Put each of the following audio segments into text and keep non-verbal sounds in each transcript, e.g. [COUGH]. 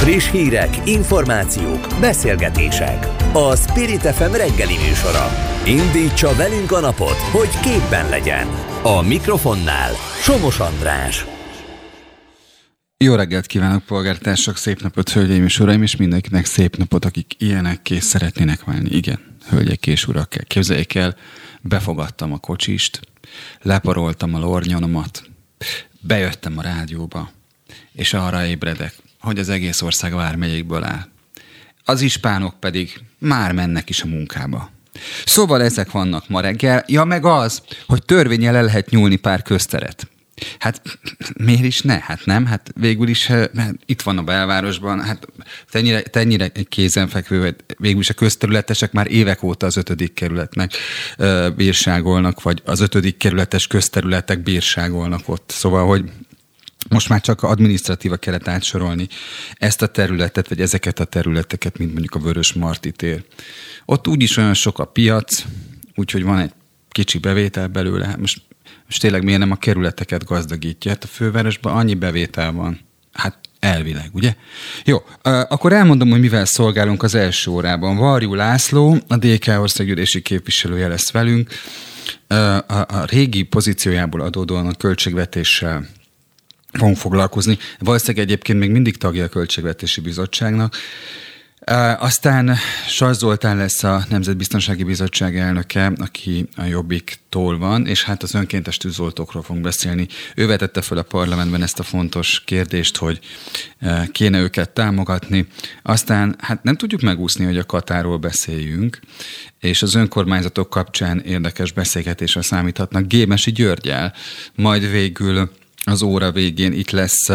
Friss hírek, információk, beszélgetések. A Spirit FM reggeli műsora. Indítsa velünk a napot, hogy képben legyen. A mikrofonnál Somos András. Jó reggelt kívánok, polgártársak, szép napot, hölgyeim és uraim, és mindenkinek szép napot, akik ilyenekké szeretnének válni. Igen, hölgyek és urak, képzeljék el, befogadtam a kocsist, leparoltam a lornyonomat, bejöttem a rádióba, és arra ébredek, hogy az egész ország vármegyékből áll. Az ispánok pedig már mennek is a munkába. Szóval ezek vannak ma reggel. Ja, meg az, hogy törvényel el lehet nyúlni pár közteret. Hát miért is ne? Hát nem, hát végül is hát itt van a belvárosban, hát tennyire, tennyire kézenfekvő, hogy végül is a közterületesek már évek óta az ötödik kerületnek bírságolnak, vagy az ötödik kerületes közterületek bírságolnak ott. Szóval, hogy most már csak adminisztratíva kellett átsorolni ezt a területet, vagy ezeket a területeket, mint mondjuk a Vörös Marti tér. Ott úgyis olyan sok a piac, úgyhogy van egy kicsi bevétel belőle. Hát most, most tényleg miért nem a kerületeket gazdagítja? Hát a fővárosban annyi bevétel van. Hát elvileg, ugye? Jó, akkor elmondom, hogy mivel szolgálunk az első órában. Varjú László, a DK országgyűlési képviselője lesz velünk. A, a régi pozíciójából adódóan a költségvetéssel fogunk foglalkozni. Valószínűleg egyébként még mindig tagja a Költségvetési Bizottságnak. Aztán Saj Zoltán lesz a Nemzetbiztonsági Bizottság elnöke, aki a Jobbiktól van, és hát az önkéntes tűzoltókról fogunk beszélni. Ő vetette fel a parlamentben ezt a fontos kérdést, hogy kéne őket támogatni. Aztán hát nem tudjuk megúszni, hogy a Katáról beszéljünk, és az önkormányzatok kapcsán érdekes beszélgetésre számíthatnak Gémesi Györgyel, majd végül az óra végén itt lesz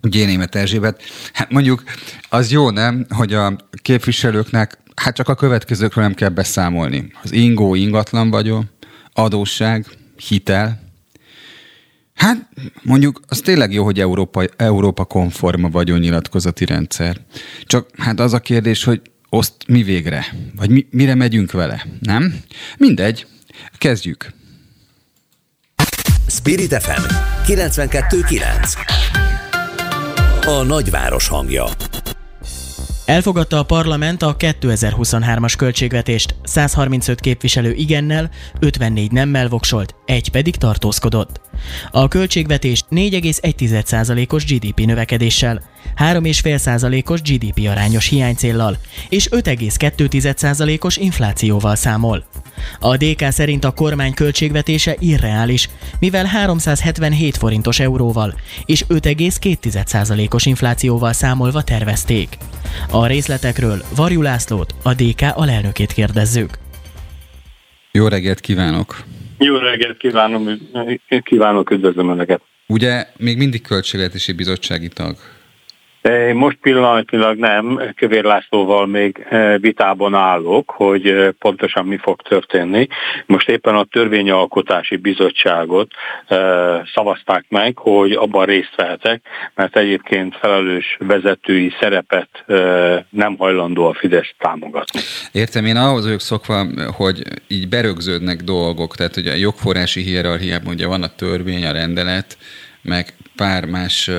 Génémet Erzsébet. Hát mondjuk az jó, nem, hogy a képviselőknek hát csak a következőkről nem kell beszámolni. Az ingó, ingatlan vagyok, adósság, hitel. Hát mondjuk az tényleg jó, hogy Európa, Európa konforma vagyonnyilatkozati rendszer. Csak hát az a kérdés, hogy oszt mi végre? Vagy mi, mire megyünk vele? Nem? Mindegy. Kezdjük. Spirit FM 92.9 A nagyváros hangja. Elfogadta a parlament a 2023-as költségvetést, 135 képviselő igennel, 54 nemmel voksolt, egy pedig tartózkodott. A költségvetés 4,1%-os GDP növekedéssel, 3,5%-os GDP arányos hiánycéllal és 5,2%-os inflációval számol. A DK szerint a kormány költségvetése irreális, mivel 377 forintos euróval és 5,2%-os inflációval számolva tervezték. A részletekről Varjú Lászlót, a DK alelnökét kérdezzük. Jó reggelt kívánok! Jó reggelt kívánom, kívánok, üdvözlöm Önöket! Ugye még mindig költségvetési bizottsági tag? Most pillanatilag nem, Kövér Lászlóval még eh, vitában állok, hogy eh, pontosan mi fog történni. Most éppen a törvényalkotási bizottságot eh, szavazták meg, hogy abban részt vehetek, mert egyébként felelős vezetői szerepet nem hajlandó a Fidesz támogatni. Értem, én ahhoz vagyok szokva, hogy így berögződnek dolgok, tehát hogy a jogforrási hierarchiában ugye van a törvény, a rendelet, meg pár más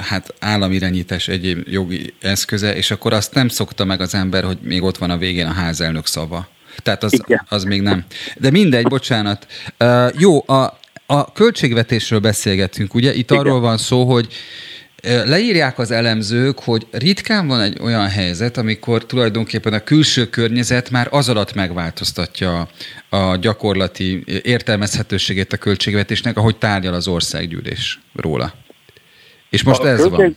hát államirányítás egyéb jogi eszköze, és akkor azt nem szokta meg az ember, hogy még ott van a végén a házelnök szava. Tehát az, az még nem. De mindegy, bocsánat. Uh, jó, a, a költségvetésről beszélgetünk, ugye? Itt Igen. arról van szó, hogy Leírják az elemzők, hogy ritkán van egy olyan helyzet, amikor tulajdonképpen a külső környezet már az alatt megváltoztatja a gyakorlati értelmezhetőségét a költségvetésnek, ahogy tárgyal az országgyűlés róla. És most a ez költség, van.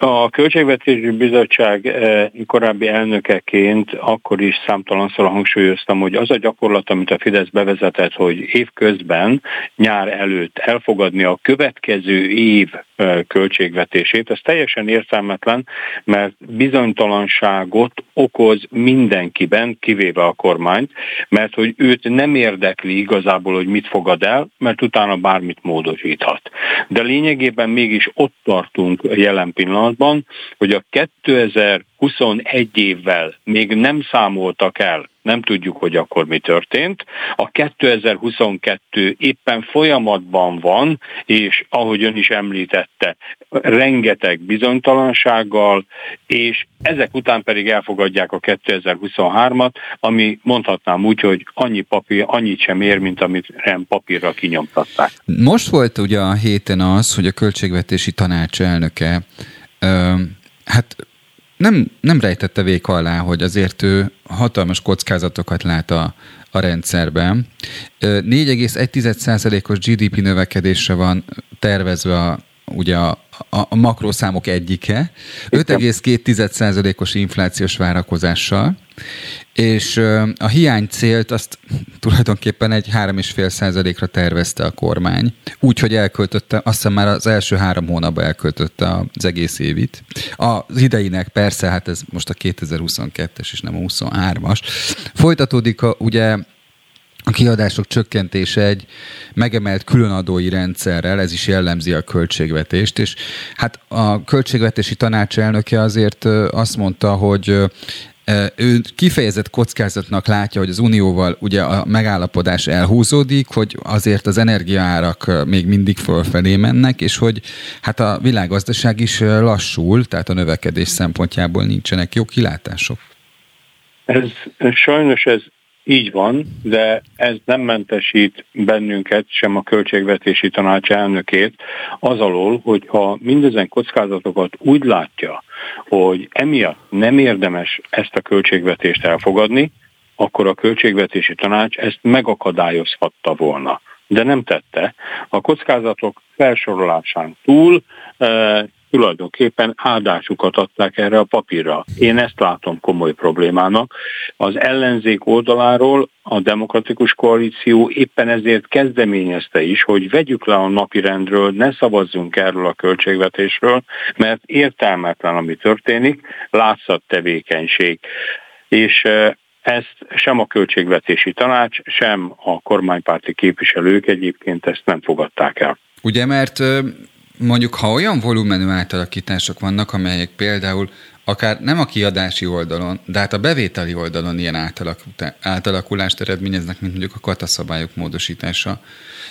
A Költségvetési Bizottság eh, korábbi elnökeként akkor is számtalanszor hangsúlyoztam, hogy az a gyakorlat, amit a Fidesz bevezetett, hogy évközben, nyár előtt elfogadni a következő év eh, költségvetését, ez teljesen értelmetlen, mert bizonytalanságot okoz mindenkiben, kivéve a kormányt, mert hogy őt nem érdekli igazából, hogy mit fogad el, mert utána bármit módosíthat. De lényegében mégis ott tartunk jelen pillanat, folyamatban, hogy a 2021 évvel még nem számoltak el, nem tudjuk, hogy akkor mi történt. A 2022 éppen folyamatban van, és ahogy ön is említette, rengeteg bizonytalansággal, és ezek után pedig elfogadják a 2023-at, ami mondhatnám úgy, hogy annyi papír, annyit sem ér, mint amit nem papírra kinyomtatták. Most volt ugye a héten az, hogy a költségvetési tanács elnöke hát nem, nem rejtette vék alá, hogy azért ő hatalmas kockázatokat lát a, a rendszerben. 4,1%-os GDP növekedésre van tervezve a, ugye a, a, a makrószámok egyike, 5,2%-os inflációs várakozással, és a hiány célt azt tulajdonképpen egy 3,5%-ra tervezte a kormány, úgyhogy elköltötte, azt hiszem már az első három hónapban elköltötte az egész évit. Az ideinek persze, hát ez most a 2022-es és nem a 23-as. Folytatódik a, ugye a kiadások csökkentése egy megemelt különadói rendszerrel, ez is jellemzi a költségvetést, és hát a költségvetési tanács elnöke azért azt mondta, hogy ő kifejezett kockázatnak látja, hogy az Unióval ugye a megállapodás elhúzódik, hogy azért az energiaárak még mindig fölfelé mennek, és hogy hát a világgazdaság is lassul, tehát a növekedés szempontjából nincsenek jó kilátások. Ez, sajnos ez így van, de ez nem mentesít bennünket, sem a költségvetési tanács elnökét az alól, hogy ha mindezen kockázatokat úgy látja, hogy emiatt nem érdemes ezt a költségvetést elfogadni, akkor a költségvetési tanács ezt megakadályozhatta volna. De nem tette. A kockázatok felsorolásán túl eh, tulajdonképpen áldásukat adták erre a papírra. Én ezt látom komoly problémának. Az ellenzék oldaláról a demokratikus koalíció éppen ezért kezdeményezte is, hogy vegyük le a napirendről, ne szavazzunk erről a költségvetésről, mert értelmetlen, ami történik, látszat tevékenység. És ezt sem a költségvetési tanács, sem a kormánypárti képviselők egyébként ezt nem fogadták el. Ugye, mert mondjuk, ha olyan volumenű átalakítások vannak, amelyek például akár nem a kiadási oldalon, de hát a bevételi oldalon ilyen átalakulást eredményeznek, mint mondjuk a kataszabályok módosítása.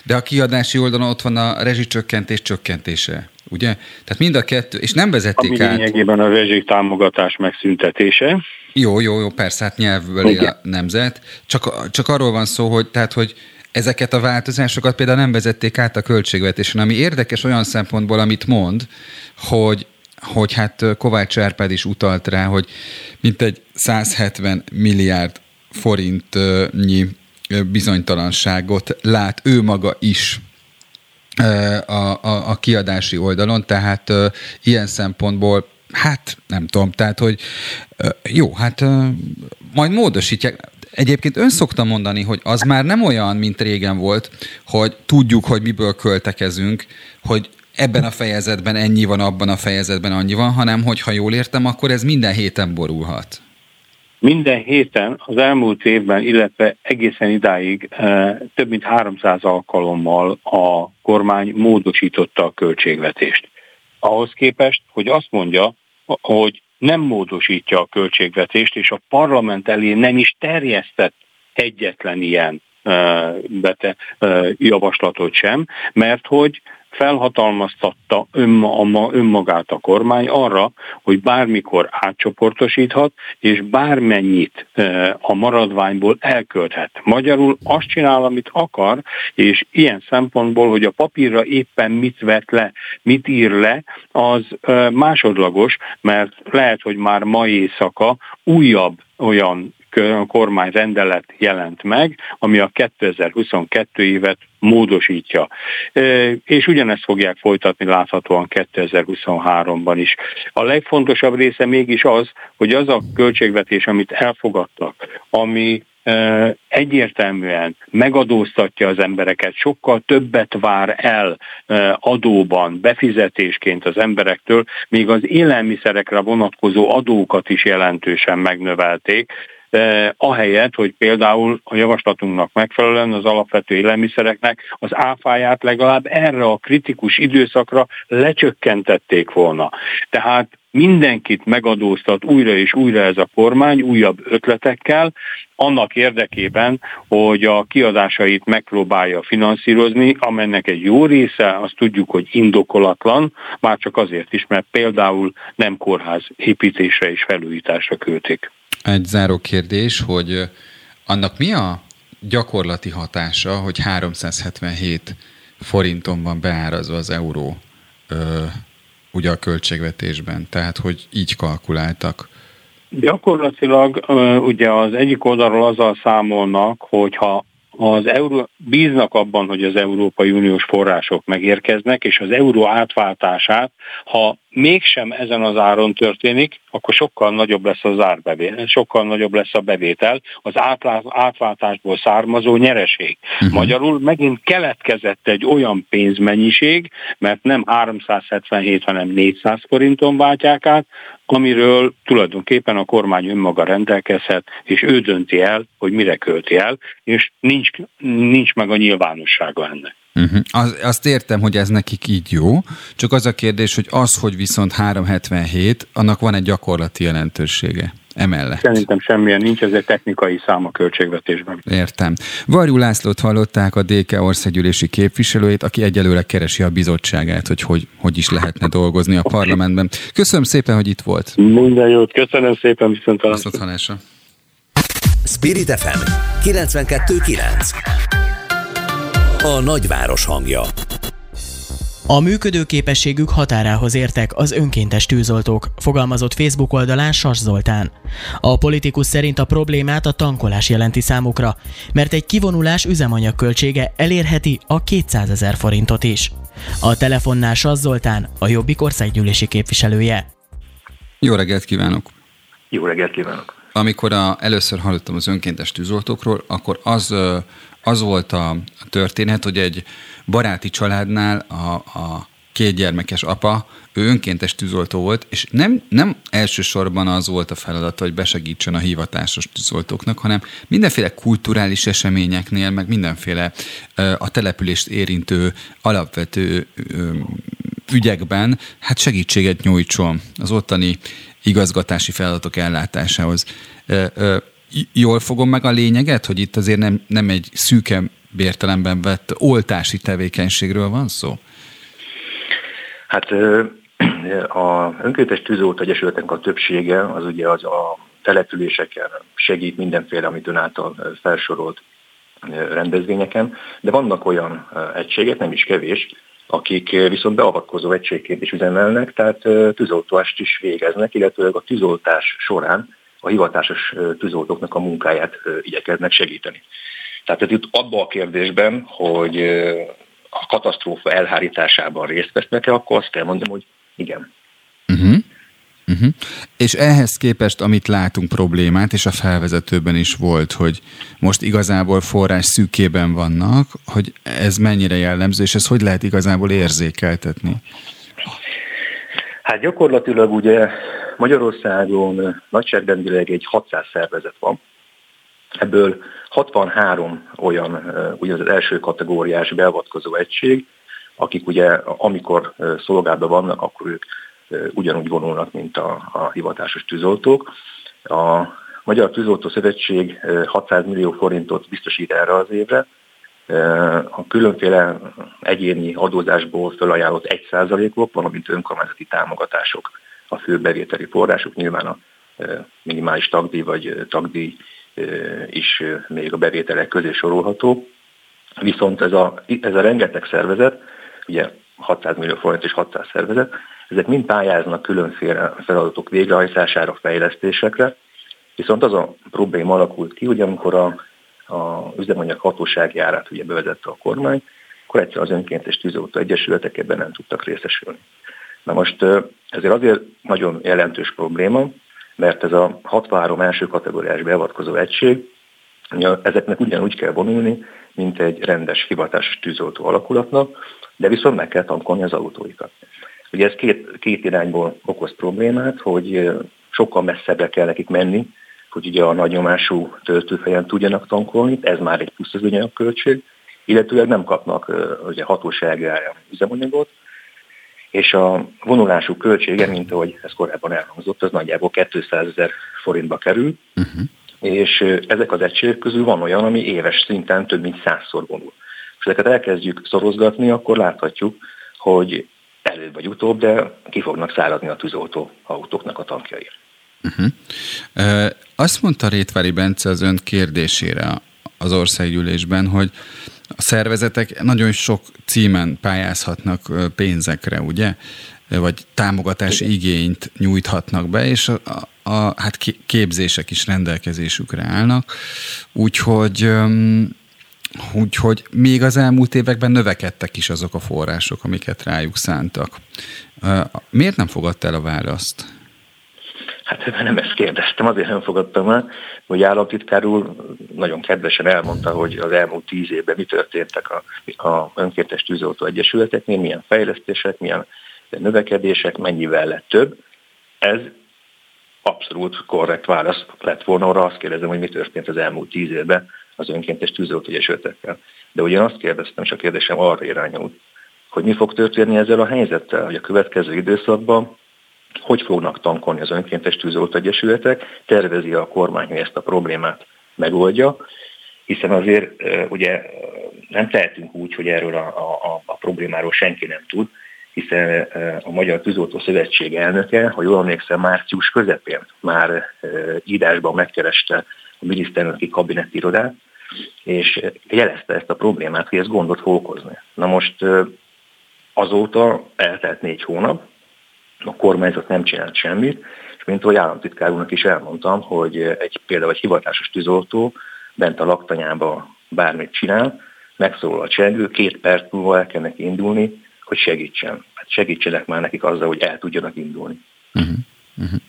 De a kiadási oldalon ott van a rezsicsökkentés csökkentése, ugye? Tehát mind a kettő, és nem vezették Ami át... lényegében a rezsi támogatás megszüntetése. Jó, jó, jó, persze, hát nyelvből él a nemzet. Csak, csak arról van szó, hogy, tehát, hogy ezeket a változásokat például nem vezették át a költségvetésen, ami érdekes olyan szempontból, amit mond, hogy hogy hát Kovács Árpád is utalt rá, hogy mintegy 170 milliárd forintnyi bizonytalanságot lát ő maga is a, a, a kiadási oldalon, tehát ilyen szempontból hát nem tudom, tehát hogy jó, hát majd módosítják. Egyébként ön szokta mondani, hogy az már nem olyan, mint régen volt, hogy tudjuk, hogy miből költekezünk, hogy ebben a fejezetben ennyi van, abban a fejezetben annyi van, hanem hogy ha jól értem, akkor ez minden héten borulhat. Minden héten az elmúlt évben, illetve egészen idáig e, több mint 300 alkalommal a kormány módosította a költségvetést. Ahhoz képest, hogy azt mondja, hogy nem módosítja a költségvetést, és a parlament elé nem is terjesztett egyetlen ilyen bete, javaslatot sem, mert hogy felhatalmaztatta önmagát a kormány arra, hogy bármikor átcsoportosíthat, és bármennyit a maradványból elkölthet. Magyarul azt csinál, amit akar, és ilyen szempontból, hogy a papírra éppen mit vet le, mit ír le, az másodlagos, mert lehet, hogy már ma éjszaka újabb olyan kormányrendelet jelent meg, ami a 2022 évet módosítja. És ugyanezt fogják folytatni láthatóan 2023-ban is. A legfontosabb része mégis az, hogy az a költségvetés, amit elfogadtak, ami egyértelműen megadóztatja az embereket, sokkal többet vár el adóban, befizetésként az emberektől, még az élelmiszerekre vonatkozó adókat is jelentősen megnövelték. Eh, ahelyett, hogy például a javaslatunknak megfelelően az alapvető élelmiszereknek az áfáját legalább erre a kritikus időszakra lecsökkentették volna. Tehát mindenkit megadóztat újra és újra ez a kormány újabb ötletekkel, annak érdekében, hogy a kiadásait megpróbálja finanszírozni, amennek egy jó része, azt tudjuk, hogy indokolatlan, már csak azért is, mert például nem kórház építésre és felújításra költik. Egy záró kérdés, hogy annak mi a gyakorlati hatása, hogy 377 forinton van beárazva az euró ugye a költségvetésben, tehát hogy így kalkuláltak. Gyakorlatilag ugye az egyik oldalról azzal számolnak, hogyha az euró, bíznak abban, hogy az Európai Uniós források megérkeznek, és az euró átváltását, ha mégsem ezen az áron történik, akkor sokkal nagyobb lesz az árbevétel, sokkal nagyobb lesz a bevétel, az átváltásból származó nyereség. Uh-huh. Magyarul megint keletkezett egy olyan pénzmennyiség, mert nem 377, hanem 400 forinton váltják át, amiről tulajdonképpen a kormány önmaga rendelkezhet, és ő dönti el, hogy mire költi el, és nincs, nincs meg a nyilvánossága ennek. Uh-huh. Az, azt értem, hogy ez nekik így jó, csak az a kérdés, hogy az, hogy viszont 377, annak van egy gyakorlati jelentősége emellett. Szerintem semmilyen nincs, ez egy technikai szám a költségvetésben. Értem. Varjú Lászlót hallották a DK országgyűlési képviselőjét, aki egyelőre keresi a bizottságát, hogy hogy, hogy is lehetne dolgozni a parlamentben. Köszönöm szépen, hogy itt volt. Minden jót, köszönöm szépen, viszont találásra. Spirit FM 92.9 A nagyváros hangja a működőképességük határához értek az önkéntes tűzoltók, fogalmazott Facebook oldalán Sas Zoltán. A politikus szerint a problémát a tankolás jelenti számukra, mert egy kivonulás üzemanyag költsége elérheti a 200 ezer forintot is. A telefonnál Sas Zoltán, a Jobbik országgyűlési képviselője. Jó reggelt kívánok! Jó reggelt kívánok! Amikor a, először hallottam az önkéntes tűzoltókról, akkor az, az volt a történet, hogy egy baráti családnál a, a két gyermekes apa, ő önkéntes tűzoltó volt, és nem, nem elsősorban az volt a feladata, hogy besegítsen a hivatásos tűzoltóknak, hanem mindenféle kulturális eseményeknél, meg mindenféle a települést érintő alapvető ügyekben, hát segítséget nyújtson az ottani igazgatási feladatok ellátásához. Jól fogom meg a lényeget, hogy itt azért nem, nem egy szűke értelemben vett oltási tevékenységről van szó? Hát a önkéntes tűzoltó egyesületnek a többsége az ugye az a településeken segít mindenféle, amit ön által felsorolt rendezvényeken, de vannak olyan egységek, nem is kevés, akik viszont beavatkozó egységként is üzemelnek, tehát tűzoltást is végeznek, illetőleg a tűzoltás során a hivatásos tűzoltóknak a munkáját igyekeznek segíteni. Tehát ez itt abban a kérdésben, hogy a katasztrófa elhárításában részt vesznek-e, akkor azt kell mondom, hogy igen. Uh-huh. Uh-huh. És ehhez képest, amit látunk problémát, és a felvezetőben is volt, hogy most igazából forrás szűkében vannak, hogy ez mennyire jellemző, és ez hogy lehet igazából érzékeltetni? Hát gyakorlatilag ugye Magyarországon nagyságrendileg egy 600 szervezet van, ebből 63 olyan ugye az első kategóriás beavatkozó egység, akik ugye amikor szolgálatban vannak, akkor ők ugyanúgy vonulnak, mint a, a hivatásos tűzoltók. A Magyar Tűzoltó Szövetség 600 millió forintot biztosít erre az évre, a különféle egyéni adózásból felajánlott 1%-ok, valamint önkormányzati támogatások a fő bevételi források, nyilván a minimális tagdíj vagy tagdíj is még a bevételek közé sorolható. Viszont ez a, ez a rengeteg szervezet, ugye 600 millió forint és 600 szervezet, ezek mind pályáznak különféle feladatok végrehajtására, fejlesztésekre, viszont az a probléma alakult ki, hogy amikor a, a üzemanyag hatósági árát ugye bevezette a kormány, akkor egyszer az önkéntes tűzoltó egyesületek ebben nem tudtak részesülni. Na most ezért azért nagyon jelentős probléma, mert ez a 63 első kategóriás beavatkozó egység, ezeknek ugyanúgy kell vonulni, mint egy rendes hivatásos tűzoltó alakulatnak, de viszont meg kell tankolni az autóikat. Ugye ez két, két irányból okoz problémát, hogy sokkal messzebbre kell nekik menni, hogy ugye a nagynyomású töltőfejen tudjanak tankolni, ez már egy plusz az költség, illetőleg nem kapnak ugye, hatóságára üzemanyagot, és a vonulású költsége, mint ahogy ez korábban elhangzott, az nagyjából 200 ezer forintba kerül, uh-huh. és ezek az egységek közül van olyan, ami éves szinten több mint százszor vonul. És ezeket elkezdjük szorozgatni, akkor láthatjuk, hogy előbb vagy utóbb, de ki fognak száradni a tűzoltó autóknak a tankjai. Uh-huh. Azt mondta Rétvári Bence az ön kérdésére az országgyűlésben, hogy a szervezetek nagyon sok címen pályázhatnak pénzekre, ugye? Vagy támogatási igényt nyújthatnak be, és a, a, a hát képzések is rendelkezésükre állnak. Úgyhogy Úgyhogy még az elmúlt években növekedtek is azok a források, amiket rájuk szántak. Miért nem fogadta el a választ? Hát nem ezt kérdeztem, azért nem fogadtam el, hogy államtitkár úr nagyon kedvesen elmondta, hogy az elmúlt tíz évben mi történtek a, a önkéntes tűzoltó egyesületeknél, milyen fejlesztések, milyen növekedések, mennyivel lett több. Ez abszolút korrekt válasz lett volna arra, azt kérdezem, hogy mi történt az elmúlt tíz évben az önkéntes tűzoltó egyesületekkel. De ugyan azt kérdeztem, és a kérdésem arra irányult, hogy mi fog történni ezzel a helyzettel, hogy a következő időszakban hogy fognak tankolni az önkéntes tűzoltó egyesületek, tervezi a kormány, hogy ezt a problémát megoldja, hiszen azért ugye nem tehetünk úgy, hogy erről a, a, a problémáról senki nem tud, hiszen a Magyar Tűzoltó Szövetség elnöke, ha jól emlékszem, március közepén már írásban megkereste a miniszterelnöki kabinettirodát, és jelezte ezt a problémát, hogy ez gondot fog okozni. Na most azóta eltelt négy hónap, a kormányzat nem csinált semmit, és mint ahogy államtitkár úrnak is elmondtam, hogy egy például egy hivatásos tűzoltó bent a laktanyába bármit csinál, megszólal a csengő, két perc múlva el kell neki indulni, hogy segítsen. Hát segítsenek már nekik azzal, hogy el tudjanak indulni. Uh-huh.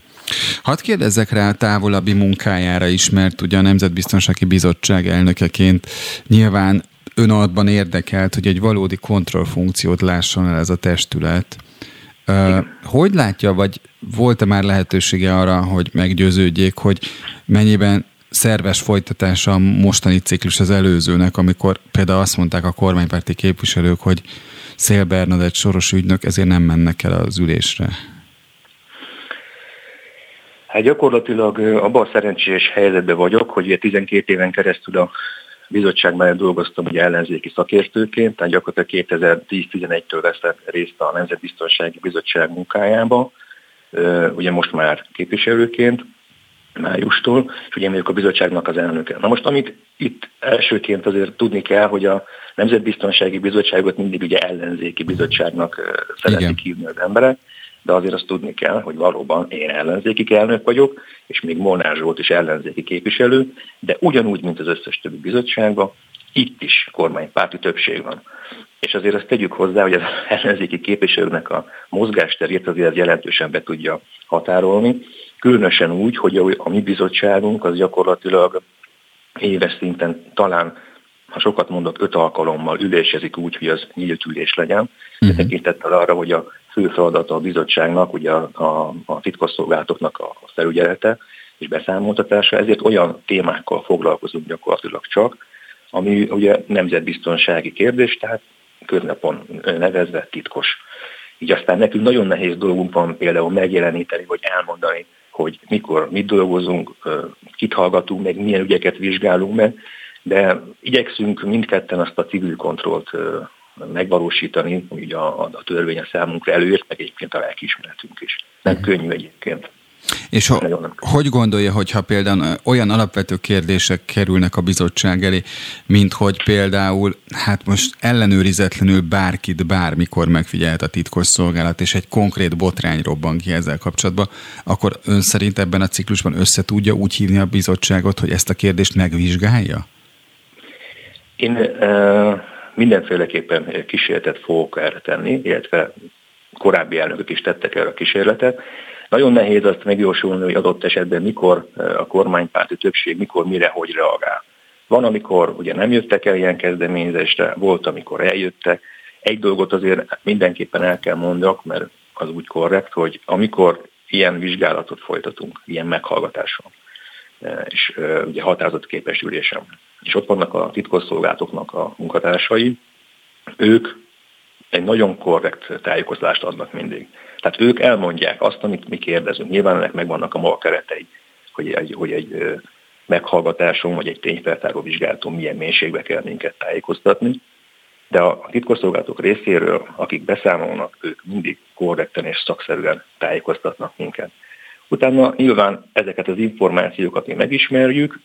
Hadd kérdezzek rá a távolabbi munkájára is, mert ugye a Nemzetbiztonsági Bizottság elnökeként nyilván ön érdekelt, hogy egy valódi kontrollfunkciót lásson el ez a testület. Hogy látja, vagy volt-e már lehetősége arra, hogy meggyőződjék, hogy mennyiben szerves folytatása a mostani ciklus az előzőnek, amikor például azt mondták a kormánypárti képviselők, hogy Szél Bernadett soros ügynök, ezért nem mennek el az ülésre? Hát gyakorlatilag abban a szerencsés helyzetben vagyok, hogy ugye 12 éven keresztül a bizottság mellett dolgoztam ugye ellenzéki szakértőként, tehát gyakorlatilag 2010-11-től veszem részt a Nemzetbiztonsági Bizottság munkájába, ugye most már képviselőként, májustól, és ugye vagyok a bizottságnak az elnöke. Na most, amit itt elsőként azért tudni kell, hogy a Nemzetbiztonsági Bizottságot mindig ugye ellenzéki bizottságnak szeretik hívni az emberek, de azért azt tudni kell, hogy valóban én ellenzéki elnök vagyok, és még Molnár Zsolt is ellenzéki képviselő, de ugyanúgy, mint az összes többi bizottságban, itt is kormánypárti többség van. És azért azt tegyük hozzá, hogy az [LAUGHS] ellenzéki képviselőnek a mozgásterét azért jelentősen be tudja határolni, különösen úgy, hogy a mi bizottságunk az gyakorlatilag éves szinten talán ha sokat mondok, öt alkalommal ülésezik úgy, hogy az nyílt ülés legyen, uh-huh. tekintettel arra, hogy a fő feladata a bizottságnak, ugye a, a, a titkosszolgálatoknak a felügyelete és beszámoltatása, ezért olyan témákkal foglalkozunk gyakorlatilag csak, ami ugye nemzetbiztonsági kérdés, tehát köznapon nevezve titkos. Így aztán nekünk nagyon nehéz dolgunk van például megjeleníteni, vagy elmondani, hogy mikor mit dolgozunk, kit hallgatunk meg, milyen ügyeket vizsgálunk meg, de igyekszünk mindketten azt a civil kontrollt megvalósítani, hogy a, a törvény a számunkra előírt, meg egyébként a lelkiismeretünk is. Nem uh-huh. könnyű egyébként. És ha, hogy gondolja, hogyha például olyan alapvető kérdések kerülnek a bizottság elé, mint hogy például, hát most ellenőrizetlenül bárkit bármikor megfigyelhet a titkos szolgálat, és egy konkrét botrány robban ki ezzel kapcsolatban, akkor ön szerint ebben a ciklusban össze tudja úgy hívni a bizottságot, hogy ezt a kérdést megvizsgálja? Én uh, mindenféleképpen kísérletet fogok erre tenni, illetve korábbi elnökök is tettek erre a kísérletet. Nagyon nehéz azt megjósolni, hogy adott esetben mikor a kormánypárti többség, mikor, mire, hogy reagál. Van, amikor ugye nem jöttek el ilyen kezdeményezésre, volt, amikor eljöttek. Egy dolgot azért mindenképpen el kell mondjak, mert az úgy korrekt, hogy amikor ilyen vizsgálatot folytatunk, ilyen meghallgatáson, és ugye határozott képes ülésem. És ott vannak a titkosszolgálatoknak a munkatársai, ők egy nagyon korrekt tájékoztatást adnak mindig. Tehát ők elmondják azt, amit mi kérdezünk. Nyilván ennek megvannak a maga keretei, hogy egy, hogy egy meghallgatáson vagy egy tényfeltáró vizsgálaton milyen mélységbe kell minket tájékoztatni, de a titkosszolgálatok részéről, akik beszámolnak, ők mindig korrekten és szakszerűen tájékoztatnak minket. Utána nyilván ezeket az információkat mi megismerjük,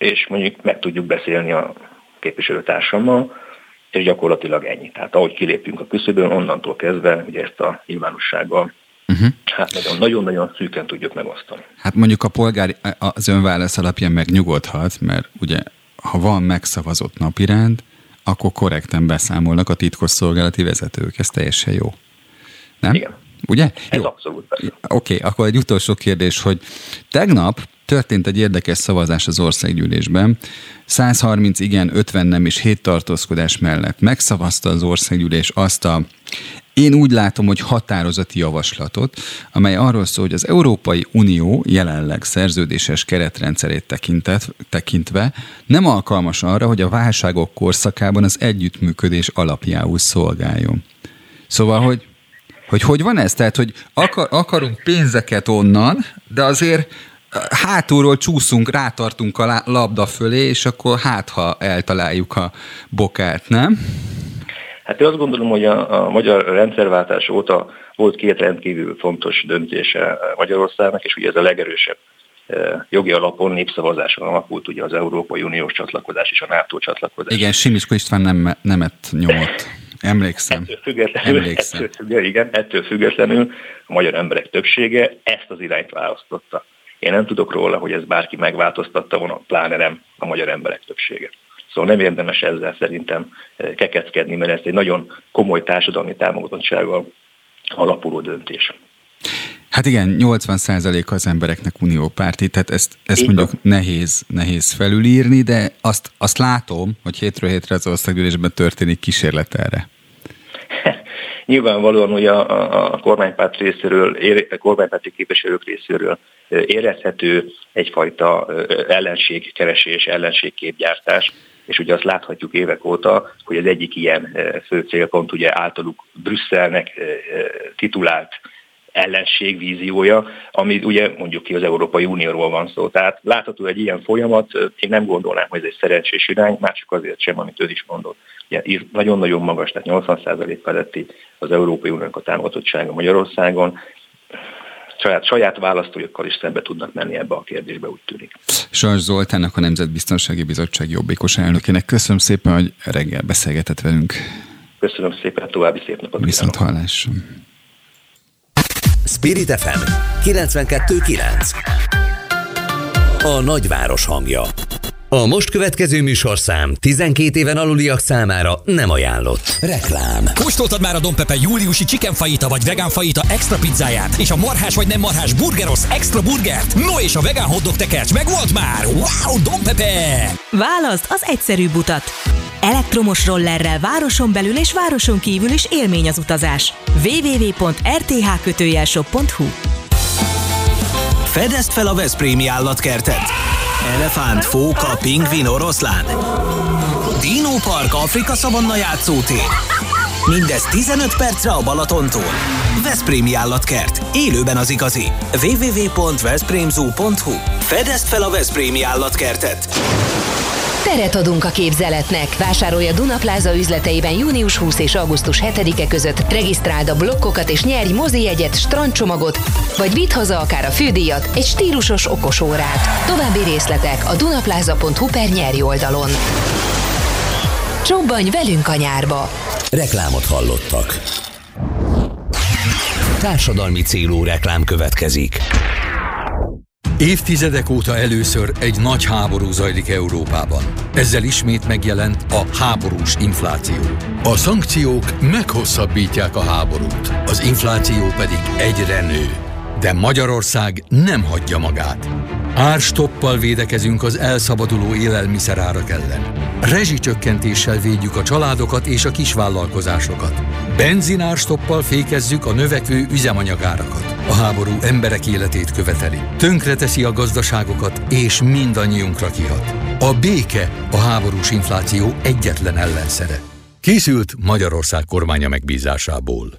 és mondjuk meg tudjuk beszélni a képviselőtársammal, és gyakorlatilag ennyi. Tehát ahogy kilépünk a küszöbön, onnantól kezdve ugye ezt a nyilvánossággal uh-huh. hát nagyon-nagyon szűken tudjuk megosztani. Hát mondjuk a polgár az önválasz alapján megnyugodhat, mert ugye ha van megszavazott napirend, akkor korrekten beszámolnak a titkosszolgálati vezetők. Ez teljesen jó. Nem? Igen. Ugye? Ez Jó. abszolút. Oké, okay, akkor egy utolsó kérdés, hogy tegnap történt egy érdekes szavazás az országgyűlésben. 130 igen, 50 nem és 7 tartózkodás mellett megszavazta az országgyűlés azt a én úgy látom, hogy határozati javaslatot, amely arról szól, hogy az Európai Unió jelenleg szerződéses keretrendszerét tekintet, tekintve nem alkalmas arra, hogy a válságok korszakában az együttműködés alapjául szolgáljon. Szóval, hogy hogy hogy van ez? Tehát, hogy akar, akarunk pénzeket onnan, de azért hátulról csúszunk, rátartunk a labda fölé, és akkor hát, ha eltaláljuk a bokát, nem? Hát én azt gondolom, hogy a, a magyar rendszerváltás óta volt két rendkívül fontos döntése Magyarországnak, és ugye ez a legerősebb e, jogi alapon népszavazáson alakult ugye az Európai Uniós csatlakozás és a NATO csatlakozás. Igen, Simisko István nem, nemet nyomott. Emlékszem. Ettől függetlenül, Emlékszem. Ettől, függetlenül, igen, ettől függetlenül a magyar emberek többsége ezt az irányt választotta. Én nem tudok róla, hogy ez bárki megváltoztatta volna, pláne nem a magyar emberek többsége. Szóval nem érdemes ezzel szerintem eh, kekeckedni, mert ez egy nagyon komoly társadalmi támogatottsággal alapuló döntés. Hát igen, 80% az embereknek uniópárti, tehát ezt, ezt mondjuk nehéz, nehéz felülírni, de azt, azt látom, hogy hétről hétre az országgyűlésben történik kísérlet erre. [LAUGHS] Nyilvánvalóan hogy a, a, a kormánypárt részéről, a kormánypárti képviselők részéről érezhető egyfajta ellenségkeresés, ellenségképgyártás, és ugye azt láthatjuk évek óta, hogy az egyik ilyen fő célpont ugye általuk Brüsszelnek titulált ellenségvíziója, ami ugye mondjuk ki az Európai Unióról van szó. Tehát látható egy ilyen folyamat, én nem gondolnám, hogy ez egy szerencsés irány, már azért sem, amit ő is mondott. Ugye, nagyon-nagyon magas, tehát 80% feletti az Európai Uniónak a támogatottsága Magyarországon, saját, saját választójukkal is szembe tudnak menni ebbe a kérdésbe, úgy tűnik. Sars Zoltánnak a Nemzetbiztonsági Bizottság jobbikos elnökének köszönöm szépen, hogy reggel beszélgetett velünk. Köszönöm szépen, további szép napot. Viszont hallásra. Spirit FM 92.9 A nagyváros hangja a most következő műsorszám 12 éven aluliak számára nem ajánlott. Reklám. Kóstoltad már a Don Pepe júliusi chicken fajita vagy vegán fajita extra pizzáját, és a marhás vagy nem marhás burgeros extra burgert? No és a vegán hotdog tekercs megvolt már? Wow, Don Pepe! Válaszd az egyszerűbb utat. Elektromos rollerrel városon belül és városon kívül is élmény az utazás. www.rthkötőjelshop.hu Fedezd fel a Veszprémi állatkertet! Elefánt, fóka, pingvin, oroszlán. Dino Park Afrika Szavanna játszótér. Mindez 15 percre a Balatontól. Veszprémi állatkert. Élőben az igazi. www.veszprémzoo.hu Fedezd fel a Veszprémi állatkertet. Teret adunk a képzeletnek. Vásárolj a Dunapláza üzleteiben június 20 és augusztus 7-e között. Regisztráld a blokkokat és nyerj mozi jegyet, strandcsomagot, vagy vidd haza akár a fődíjat, egy stílusos okosórát. További részletek a dunapláza.hu per nyerj oldalon. Csobbanj velünk a nyárba! Reklámot hallottak. Társadalmi célú reklám következik. Évtizedek óta először egy nagy háború zajlik Európában. Ezzel ismét megjelent a háborús infláció. A szankciók meghosszabbítják a háborút, az infláció pedig egyre nő. De Magyarország nem hagyja magát. Árstoppal védekezünk az elszabaduló élelmiszerárak ellen. Rezsicsökkentéssel védjük a családokat és a kisvállalkozásokat. Benzinárstoppal fékezzük a növekvő üzemanyagárakat. A háború emberek életét követeli, tönkreteszi a gazdaságokat, és mindannyiunkra kihat. A béke a háborús infláció egyetlen ellenszere. Készült Magyarország kormánya megbízásából.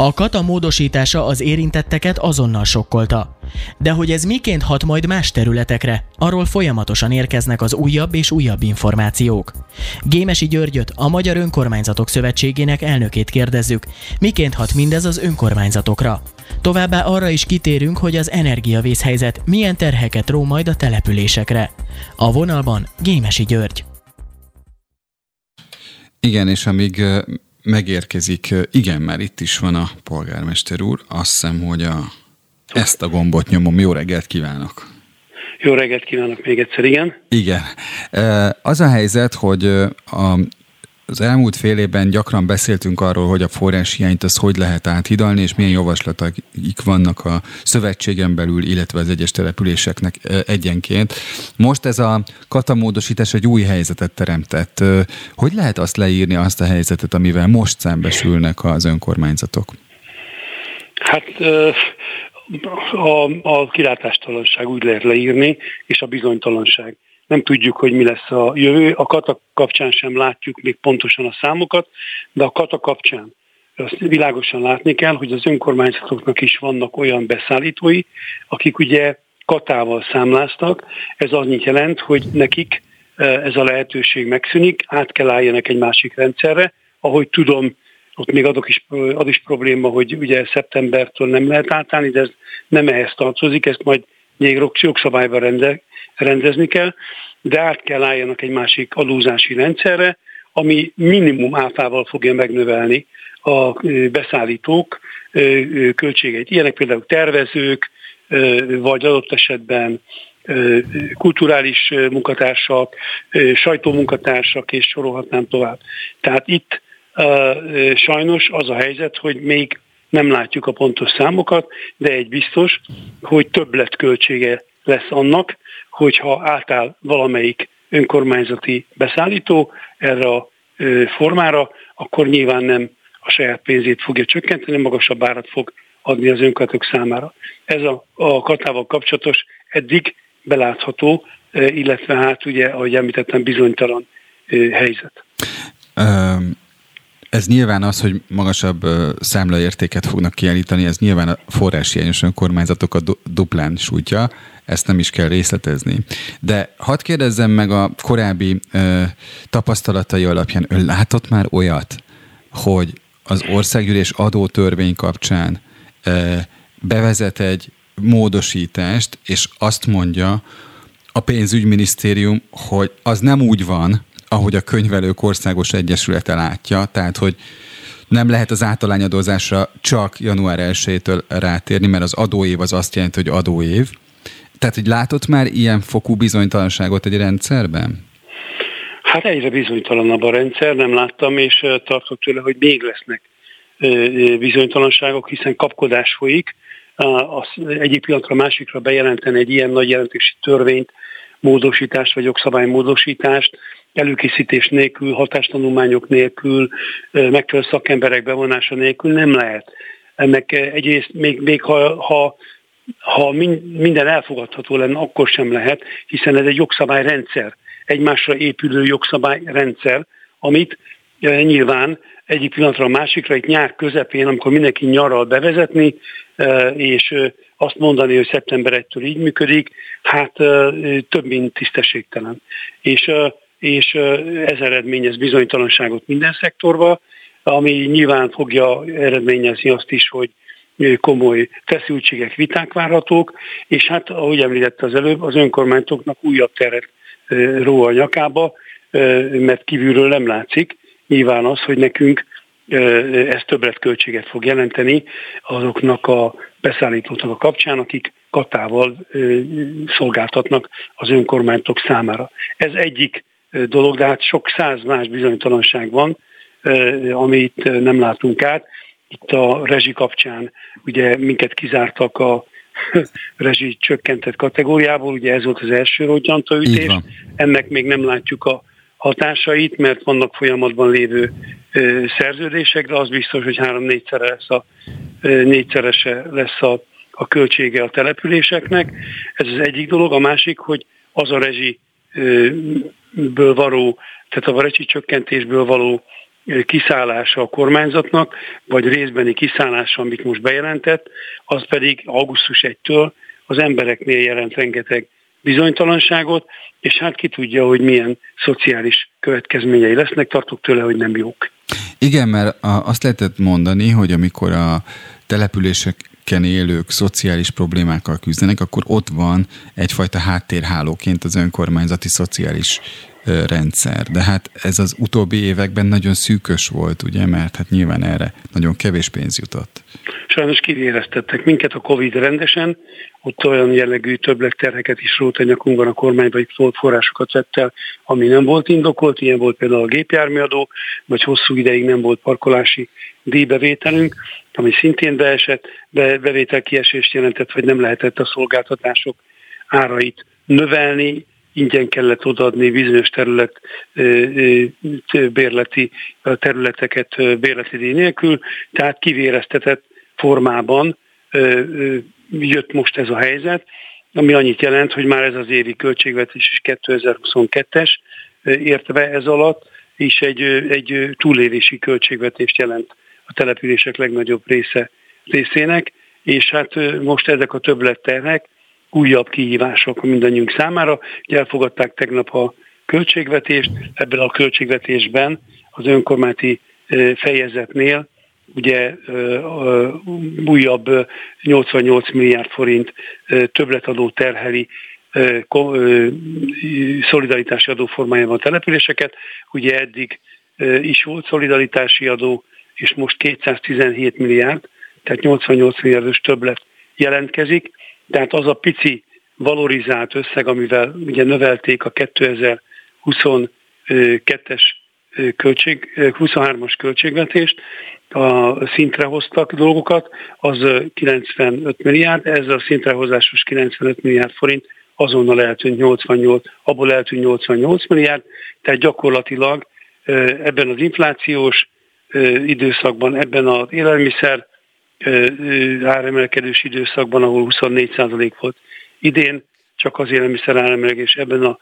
A kata módosítása az érintetteket azonnal sokkolta. De hogy ez miként hat majd más területekre, arról folyamatosan érkeznek az újabb és újabb információk. Gémesi Györgyöt, a Magyar Önkormányzatok Szövetségének elnökét kérdezzük, miként hat mindez az önkormányzatokra. Továbbá arra is kitérünk, hogy az energiavészhelyzet milyen terheket ró majd a településekre. A vonalban Gémesi György. Igen, és amíg megérkezik, igen, már itt is van a polgármester úr, azt hiszem, hogy a, ezt a gombot nyomom. Jó reggelt kívánok! Jó reggelt kívánok még egyszer, igen. Igen. Az a helyzet, hogy a az elmúlt fél évben gyakran beszéltünk arról, hogy a forráshiányt az hogy lehet áthidalni, és milyen javaslatok vannak a szövetségen belül, illetve az egyes településeknek egyenként. Most ez a katamódosítás egy új helyzetet teremtett. Hogy lehet azt leírni, azt a helyzetet, amivel most szembesülnek az önkormányzatok? Hát a, a kilátástalanság úgy lehet leírni, és a bizonytalanság nem tudjuk, hogy mi lesz a jövő. A kata kapcsán sem látjuk még pontosan a számokat, de a kata kapcsán azt világosan látni kell, hogy az önkormányzatoknak is vannak olyan beszállítói, akik ugye katával számláztak. Ez annyit jelent, hogy nekik e, ez a lehetőség megszűnik, át kell álljanak egy másik rendszerre. Ahogy tudom, ott még adok is, ad is probléma, hogy ugye szeptembertől nem lehet átállni, de ez nem ehhez tartozik, ezt majd még jogszabályban rende, rendezni kell, de át kell álljanak egy másik adózási rendszerre, ami minimum áfával fogja megnövelni a beszállítók költségeit. Ilyenek például tervezők, vagy adott esetben kulturális munkatársak, sajtómunkatársak, és sorolhatnám tovább. Tehát itt sajnos az a helyzet, hogy még nem látjuk a pontos számokat, de egy biztos, hogy többletköltsége lesz annak, hogyha átáll valamelyik önkormányzati beszállító erre a formára, akkor nyilván nem a saját pénzét fogja csökkenteni, magasabb árat fog adni az önkormányzatok számára. Ez a, a katával kapcsolatos eddig belátható, illetve hát ugye, ahogy említettem, bizonytalan helyzet. Um ez nyilván az, hogy magasabb számlaértéket fognak kiállítani, ez nyilván a forráshiányos önkormányzatokat duplán sújtja, ezt nem is kell részletezni. De hadd kérdezzem meg a korábbi ö, tapasztalatai alapján, ön látott már olyat, hogy az országgyűlés adótörvény kapcsán ö, bevezet egy módosítást, és azt mondja a pénzügyminisztérium, hogy az nem úgy van, ahogy a könyvelők országos egyesülete látja, tehát hogy nem lehet az általányadózásra csak január 1-től rátérni, mert az adóév az azt jelenti, hogy adóév. Tehát, hogy látott már ilyen fokú bizonytalanságot egy rendszerben? Hát egyre bizonytalanabb a rendszer, nem láttam, és tartok tőle, hogy még lesznek bizonytalanságok, hiszen kapkodás folyik. Az egyik pillanatra másikra bejelenteni egy ilyen nagy jelentősi törvényt, módosítást vagy jogszabálymódosítást, előkészítés nélkül, hatástanulmányok nélkül, megfelelő szakemberek bevonása nélkül nem lehet. Ennek egyrészt még, még ha, ha ha minden elfogadható lenne, akkor sem lehet, hiszen ez egy jogszabályrendszer, egymásra épülő jogszabályrendszer, amit nyilván egyik pillanatra a másikra, itt nyár közepén, amikor mindenki nyaral bevezetni, és azt mondani, hogy szeptember 1-től így működik, hát több, mint tisztességtelen. És és ez eredményez bizonytalanságot minden szektorba, ami nyilván fogja eredményezni azt is, hogy komoly feszültségek, viták várhatók, és hát, ahogy említette az előbb, az önkormányzatoknak újabb teret ró a nyakába, mert kívülről nem látszik. Nyilván az, hogy nekünk ez többletköltséget fog jelenteni azoknak a beszállítóknak a kapcsán, akik katával szolgáltatnak az önkormányzatok számára. Ez egyik dolog, de hát sok száz más bizonytalanság van, amit nem látunk át. Itt a rezsi kapcsán ugye minket kizártak a [LAUGHS] rezsi csökkentett kategóriából, ugye ez volt az első rogyantőütés, ennek még nem látjuk a hatásait, mert vannak folyamatban lévő ö, szerződések, de az biztos, hogy három-négyszerre lesz a, ö, négyszerese lesz a, a költsége a településeknek. Ez az egyik dolog. A másik, hogy az a rezsiből való, tehát a rezsi csökkentésből való kiszállása a kormányzatnak, vagy részbeni kiszállása, amit most bejelentett, az pedig augusztus 1-től az embereknél jelent rengeteg bizonytalanságot, és hát ki tudja, hogy milyen szociális következményei lesznek, tartok tőle, hogy nem jók. Igen, mert azt lehetett mondani, hogy amikor a településeken élők szociális problémákkal küzdenek, akkor ott van egyfajta háttérhálóként az önkormányzati szociális rendszer. De hát ez az utóbbi években nagyon szűkös volt, ugye, mert hát nyilván erre nagyon kevés pénz jutott. Sajnos kivéreztettek minket a Covid rendesen, ott olyan jellegű többletterheket is rót a nyakunkban a kormány, vagy forrásokat vett el, ami nem volt indokolt, ilyen volt például a gépjárműadó, vagy hosszú ideig nem volt parkolási díjbevételünk, ami szintén beesett, be, bevétel kiesést jelentett, vagy nem lehetett a szolgáltatások árait növelni, ingyen kellett odaadni bizonyos terület bérleti területeket bérleti díj nélkül, tehát kivéreztetett formában jött most ez a helyzet, ami annyit jelent, hogy már ez az évi költségvetés is 2022-es értve ez alatt, és egy, egy túlélési költségvetést jelent a települések legnagyobb része részének, és hát most ezek a többletterhek újabb kihívások mindannyiunk számára. Ugye elfogadták tegnap a költségvetést, ebben a költségvetésben az önkormányzati fejezetnél ugye újabb 88 milliárd forint többletadó terheli szolidaritási adó formájában a településeket. Ugye eddig is volt szolidaritási adó, és most 217 milliárd, tehát 88 milliárdos többlet jelentkezik. Tehát az a pici valorizált összeg, amivel ugye növelték a 2022-es költség, 23-as költségvetést, a szintre hoztak dolgokat, az 95 milliárd, ez a szintrehozásos 95 milliárd forint azonnal eltűnt 88, abból eltűnt 88 milliárd, tehát gyakorlatilag ebben az inflációs időszakban, ebben az élelmiszer áremelkedős időszakban, ahol 24% volt idén, csak az élelmiszer áremelkedés ebben a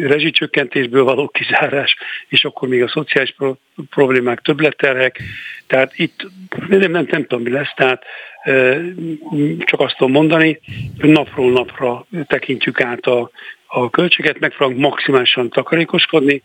rezsicsökkentésből való kizárás, és akkor még a szociális pro- problémák többletterhek. Tehát itt nem, nem, nem tudom, mi lesz, tehát csak azt tudom mondani, hogy napról napra tekintjük át a, a költséget, megpróbálunk maximálisan takarékoskodni,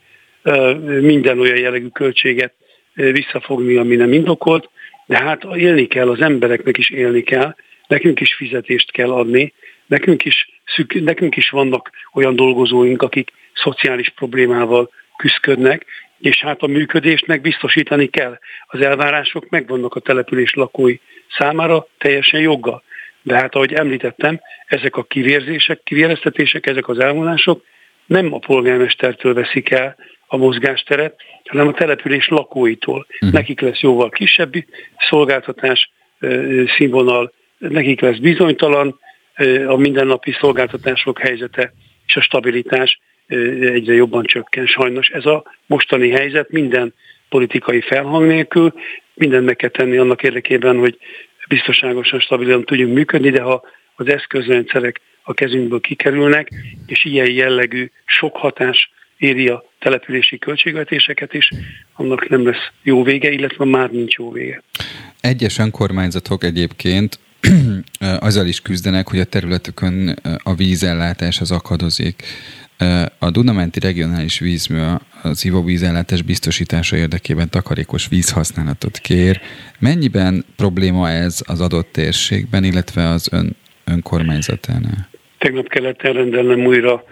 minden olyan jellegű költséget visszafogni, ami nem indokolt, de hát élni kell, az embereknek is élni kell, nekünk is fizetést kell adni, nekünk is, szük, nekünk is vannak olyan dolgozóink, akik szociális problémával küzdködnek, és hát a működésnek biztosítani kell. Az elvárások megvannak a település lakói számára teljesen joggal. De hát ahogy említettem, ezek a kivérzések, kivéreztetések, ezek az elvonások nem a polgármestertől veszik el a mozgásteret, hanem a település lakóitól. Uh-huh. Nekik lesz jóval kisebb szolgáltatás színvonal, nekik lesz bizonytalan a mindennapi szolgáltatások helyzete és a stabilitás egyre jobban csökken. Sajnos ez a mostani helyzet minden politikai felhang nélkül, mindent meg kell tenni annak érdekében, hogy biztonságosan, stabilan tudjunk működni, de ha az eszközrendszerek a kezünkből kikerülnek, és ilyen jellegű sok hatás éri a települési költségvetéseket is, annak nem lesz jó vége, illetve már nincs jó vége. Egyes önkormányzatok egyébként [CLEARS THROAT] azzal is küzdenek, hogy a területükön a vízellátás az akadozik. A Dunamenti Regionális Vízmű az ivóvízellátás biztosítása érdekében takarékos vízhasználatot kér. Mennyiben probléma ez az adott térségben, illetve az ön, önkormányzatánál? Tegnap kellett elrendelnem újra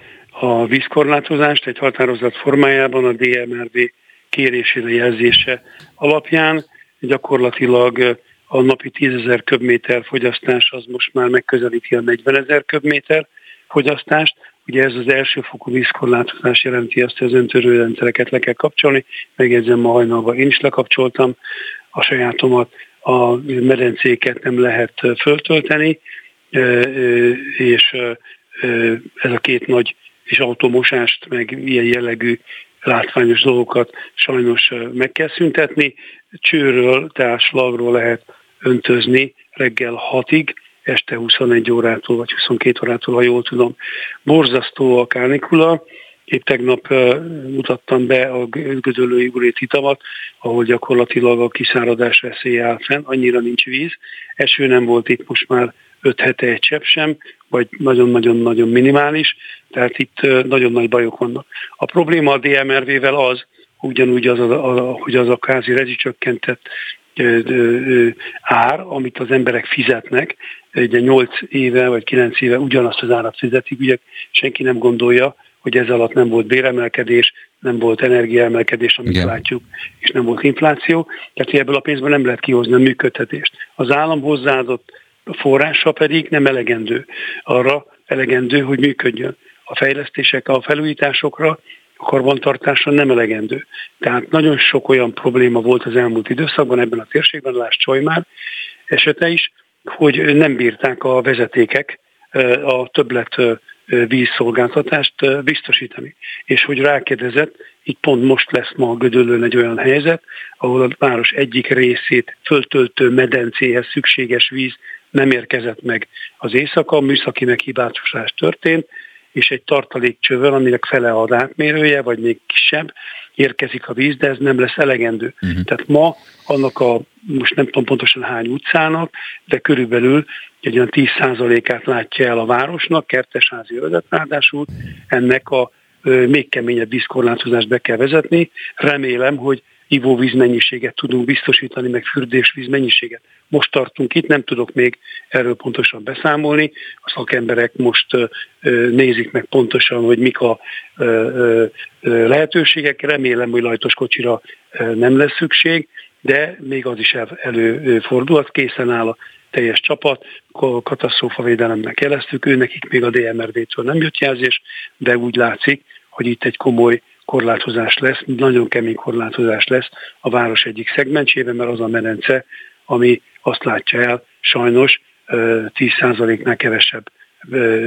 a vízkorlátozást egy határozat formájában a DMRV kérésére jelzése alapján. Gyakorlatilag a napi 10 ezer köbméter fogyasztás az most már megközelíti a 40 ezer köbméter fogyasztást. Ugye ez az elsőfokú vízkorlátozás jelenti azt, hogy az öntörőrendszereket le kell kapcsolni. Megjegyzem, ma hajnalban én is lekapcsoltam a sajátomat, a medencéket nem lehet föltölteni, és ez a két nagy és automosást, meg ilyen jellegű látványos dolgokat sajnos meg kell szüntetni. Csőről, tehát slagról lehet öntözni reggel 6-ig, este 21 órától vagy 22 órától, ha jól tudom. Borzasztó a kánikula, Épp tegnap mutattam be a gödöllői urét itamat, ahol gyakorlatilag a kiszáradás veszélye áll fenn, annyira nincs víz. Eső nem volt itt most már 5 hete egy csepp sem, vagy nagyon-nagyon-nagyon minimális, tehát itt nagyon nagy bajok vannak. A probléma a DMRV-vel az, ugyanúgy az, a, a, hogy az a kázi rezsicsökkentett ár, amit az emberek fizetnek, ugye 8 éve vagy 9 éve ugyanazt az árat fizetik, ugye senki nem gondolja, hogy ez alatt nem volt béremelkedés, nem volt energiaemelkedés, amit Igen. látjuk, és nem volt infláció, tehát ebből a pénzből nem lehet kihozni a működtetést. Az állam hozzáadott forrása pedig nem elegendő. Arra elegendő, hogy működjön. A fejlesztések, a felújításokra, a karbantartásra nem elegendő. Tehát nagyon sok olyan probléma volt az elmúlt időszakban ebben a térségben, láss Csajmár esete is, hogy nem bírták a vezetékek a többlet vízszolgáltatást biztosítani. És hogy rákérdezett, így pont most lesz ma a Gödöllőn egy olyan helyzet, ahol a város egyik részét föltöltő medencéhez szükséges víz nem érkezett meg az éjszaka, műszaki meghibátosás történt, és egy tartalékcsővel, aminek fele a átmérője, vagy még kisebb, érkezik a víz, de ez nem lesz elegendő. Uh-huh. Tehát ma annak a, most nem tudom pontosan hány utcának, de körülbelül egy olyan 10%-át látja el a városnak, kertesházi övezet ráadásul, ennek a még keményebb vízkorlátozást be kell vezetni. Remélem, hogy ivóvíz mennyiséget tudunk biztosítani, meg fürdésvíz mennyiséget. Most tartunk itt, nem tudok még erről pontosan beszámolni. A szakemberek most nézik meg pontosan, hogy mik a lehetőségek. Remélem, hogy lajtos kocsira nem lesz szükség, de még az is előfordulhat. Készen áll a teljes csapat, a katasztrófavédelemnek jeleztük, ő nekik még a DMRV-től nem jött jelzés, de úgy látszik, hogy itt egy komoly korlátozás lesz, nagyon kemény korlátozás lesz a város egyik szegmentsében, mert az a medence, ami azt látja el, sajnos 10%-nál kevesebb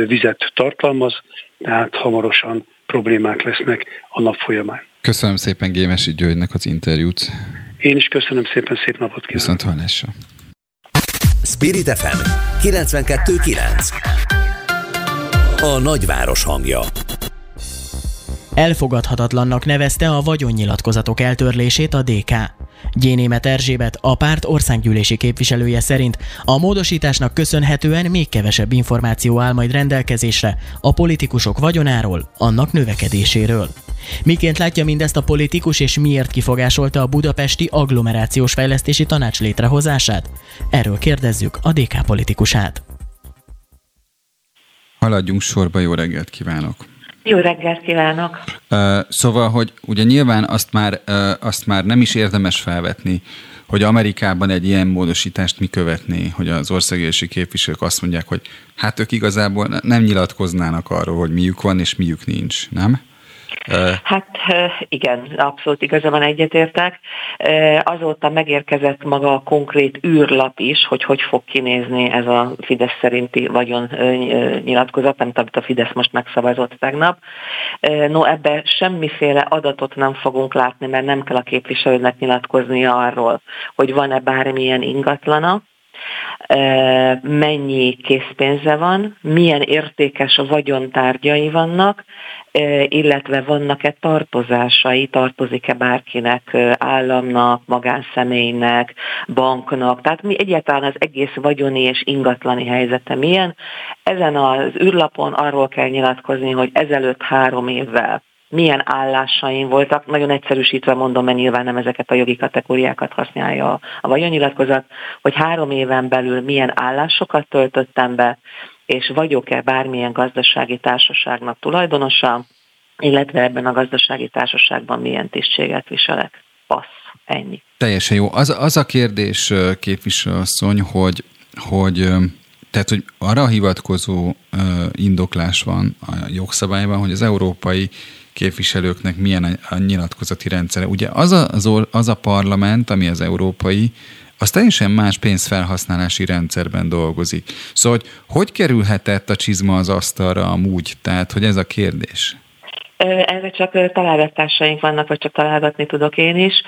vizet tartalmaz, tehát hamarosan problémák lesznek a nap folyamán. Köszönöm szépen Gémesi Györgynek az interjút. Én is köszönöm szépen, szép napot kívánok. Viszont hallásra. Spirit FM 92.9 A nagyváros hangja Elfogadhatatlannak nevezte a vagyonnyilatkozatok eltörlését a DK. Gyénémet Erzsébet, a párt országgyűlési képviselője szerint a módosításnak köszönhetően még kevesebb információ áll majd rendelkezésre a politikusok vagyonáról, annak növekedéséről. Miként látja mindezt a politikus és miért kifogásolta a budapesti agglomerációs fejlesztési tanács létrehozását? Erről kérdezzük a DK politikusát. Haladjunk sorba, jó reggelt kívánok! Jó reggelt kívánok! Uh, szóval, hogy ugye nyilván azt már, uh, azt már nem is érdemes felvetni, hogy Amerikában egy ilyen módosítást mi követné, hogy az országgyűlési képviselők azt mondják, hogy hát ők igazából nem nyilatkoznának arról, hogy miük van és miük nincs, nem? Hát igen, abszolút igaza van, egyetértek. Azóta megérkezett maga a konkrét űrlap is, hogy hogy fog kinézni ez a Fidesz szerinti vagyon nyilatkozat, amit a Fidesz most megszavazott tegnap. No, ebbe semmiféle adatot nem fogunk látni, mert nem kell a képviselőnek nyilatkoznia arról, hogy van-e bármilyen ingatlana, mennyi készpénze van, milyen értékes vagyontárgyai vannak, illetve vannak-e tartozásai, tartozik-e bárkinek, államnak, magánszemélynek, banknak, tehát mi egyáltalán az egész vagyoni és ingatlani helyzete milyen. Ezen az űrlapon arról kell nyilatkozni, hogy ezelőtt három évvel milyen állásaim voltak, nagyon egyszerűsítve mondom, mert nyilván nem ezeket a jogi kategóriákat használja a vagyonnyilatkozat, hogy három éven belül milyen állásokat töltöttem be, és vagyok-e bármilyen gazdasági társaságnak tulajdonosa, illetve ebben a gazdasági társaságban milyen tisztséget viselek. Passz, ennyi. Teljesen jó. Az, az a kérdés, képviselőasszony, hogy, hogy tehát, hogy arra hivatkozó indoklás van a jogszabályban, hogy az európai képviselőknek milyen a, nyilatkozati rendszere. Ugye az a, az, az a parlament, ami az európai, az teljesen más pénzfelhasználási rendszerben dolgozik. Szóval, hogy hogy kerülhetett a csizma az asztalra amúgy? Tehát, hogy ez a kérdés. Erre csak találgatásaink vannak, vagy csak találgatni tudok én is.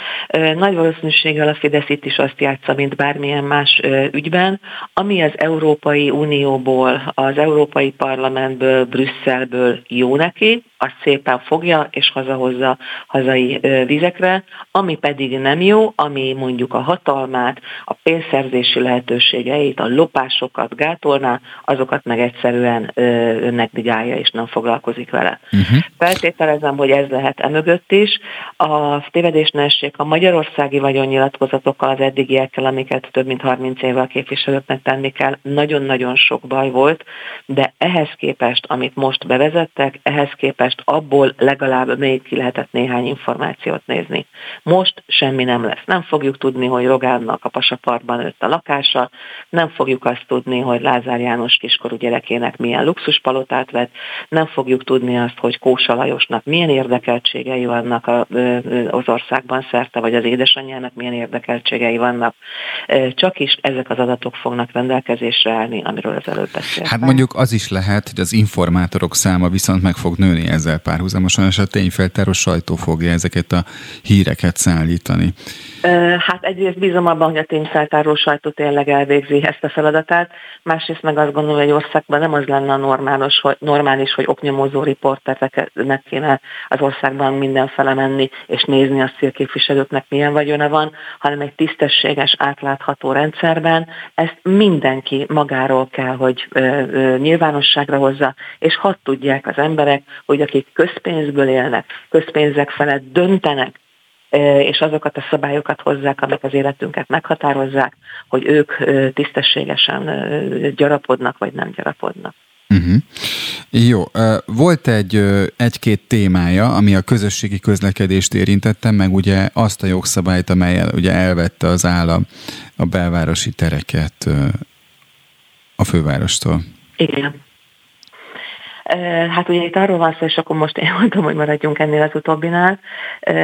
Nagy valószínűséggel a Fidesz itt is azt játsza, mint bármilyen más ügyben, ami az Európai Unióból, az Európai Parlamentből, Brüsszelből jó neki, azt szépen fogja és hazahozza hazai vizekre, ami pedig nem jó, ami mondjuk a hatalmát, a pénzszerzési lehetőségeit, a lopásokat gátolná, azokat meg egyszerűen önnek digálja és nem foglalkozik vele. Uh-huh. Feltételezem, hogy ez lehet emögött is. A tévedés ne essék a magyarországi vagyonnyilatkozatokkal, az eddigiekkel, amiket több mint 30 évvel képviselőknek tenni kell, nagyon-nagyon sok baj volt, de ehhez képest, amit most bevezettek, ehhez képest abból legalább még ki lehetett néhány információt nézni. Most semmi nem lesz. Nem fogjuk tudni, hogy Rogánnak a pasapartban nőtt a lakása, nem fogjuk azt tudni, hogy Lázár János kiskorú gyerekének milyen luxuspalotát vett, nem fogjuk tudni azt, hogy Kósa Lajosnak milyen érdekeltségei vannak az országban szerte, vagy az édesanyjának milyen érdekeltségei vannak. Csak is ezek az adatok fognak rendelkezésre állni, amiről az előbb beszéltem. Hát mondjuk az is lehet, hogy az informátorok száma viszont meg fog nőni ezzel párhuzamosan, és a tényfeltáró sajtó fogja ezeket a híreket szállítani. Hát egyrészt bízom abban, hogy a tényfeltáró sajtó tényleg elvégzi ezt a feladatát, másrészt meg azt gondolom, hogy országban nem az lenne a normális, hogy, normális, hogy oknyomozó riportereknek kéne az országban mindenfele menni, és nézni azt, hogy a képviselőknek milyen vagyona van, hanem egy tisztességes, átlátható rendszerben ezt mindenki magáról kell, hogy nyilvánosságra hozza, és hadd tudják az emberek, hogy akik közpénzből élnek, közpénzek felett döntenek, és azokat a szabályokat hozzák, amik az életünket meghatározzák, hogy ők tisztességesen gyarapodnak, vagy nem gyarapodnak. Uh-huh. Jó, volt egy, egy-két témája, ami a közösségi közlekedést érintette, meg ugye azt a jogszabályt, amelyel ugye elvette az állam a belvárosi tereket a fővárostól. Igen. Hát ugye itt arról van szó, és akkor most én [LAUGHS] mondom, hogy maradjunk ennél az utóbbinál.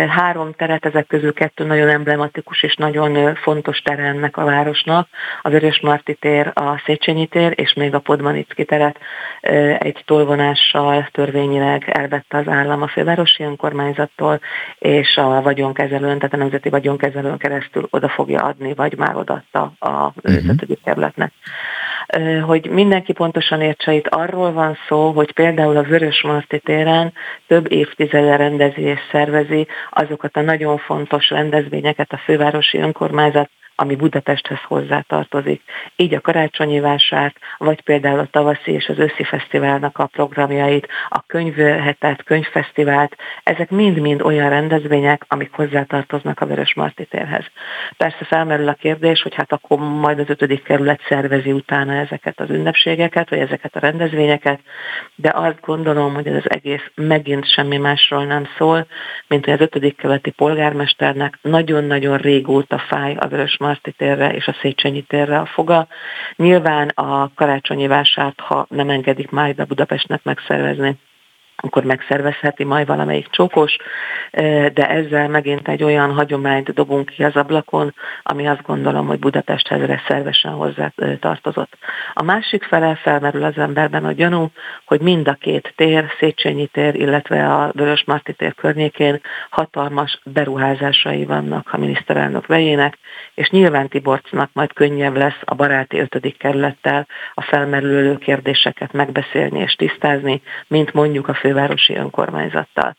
Három teret, ezek közül kettő nagyon emblematikus és nagyon fontos tere ennek a városnak. A Vörös Marti tér, a Széchenyi tér, és még a Podmanicki teret egy tolvonással törvényileg elvette az állam a fővárosi önkormányzattól, és a vagyonkezelőn, tehát a nemzeti vagyonkezelőn keresztül oda fogja adni, vagy már odaadta a uh-huh. kerületnek hogy mindenki pontosan értse, itt arról van szó, hogy például a Vörös Marti téren több évtizede rendezi és szervezi azokat a nagyon fontos rendezvényeket a fővárosi önkormányzat ami Budapesthez hozzátartozik. Így a karácsonyi vásárt, vagy például a tavaszi és az őszi fesztiválnak a programjait, a könyvhetet, könyvfesztivált, ezek mind-mind olyan rendezvények, amik hozzátartoznak a Vörös Marti térhez. Persze felmerül a kérdés, hogy hát akkor majd az ötödik kerület szervezi utána ezeket az ünnepségeket, vagy ezeket a rendezvényeket, de azt gondolom, hogy ez az egész megint semmi másról nem szól, mint hogy az ötödik kerületi polgármesternek nagyon-nagyon régóta fáj a Vörös Marti térre és a Széchenyi térre a foga. Nyilván a karácsonyi vásárt, ha nem engedik majd a Budapestnek megszervezni, akkor megszervezheti majd valamelyik csókos, de ezzel megint egy olyan hagyományt dobunk ki az ablakon, ami azt gondolom, hogy Budapesthez szervesen hozzá tartozott. A másik fele felmerül az emberben a gyanú, hogy mind a két tér, Széchenyi tér, illetve a Vörös Marti tér környékén hatalmas beruházásai vannak a miniszterelnök vejének, és nyilván Tiborcnak majd könnyebb lesz a baráti ötödik kerülettel a felmerülő kérdéseket megbeszélni és tisztázni, mint mondjuk a fő fővárosi önkormányzattal.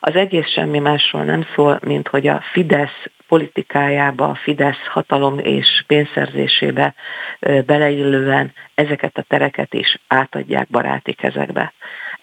Az egész semmi másról nem szól, mint hogy a Fidesz politikájába, a Fidesz hatalom és pénzszerzésébe beleillően ezeket a tereket is átadják baráti kezekbe.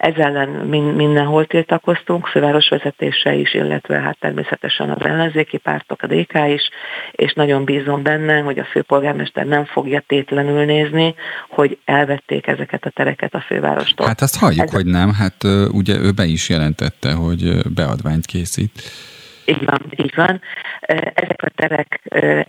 Ez ellen mindenhol tiltakoztunk, főváros vezetése is, illetve hát természetesen az ellenzéki pártok, a DK is, és nagyon bízom benne, hogy a főpolgármester nem fogja tétlenül nézni, hogy elvették ezeket a tereket a fővárostól. Hát azt halljuk, Ez... hogy nem, hát ugye ő be is jelentette, hogy beadványt készít. Így van, így van. Ezek a terek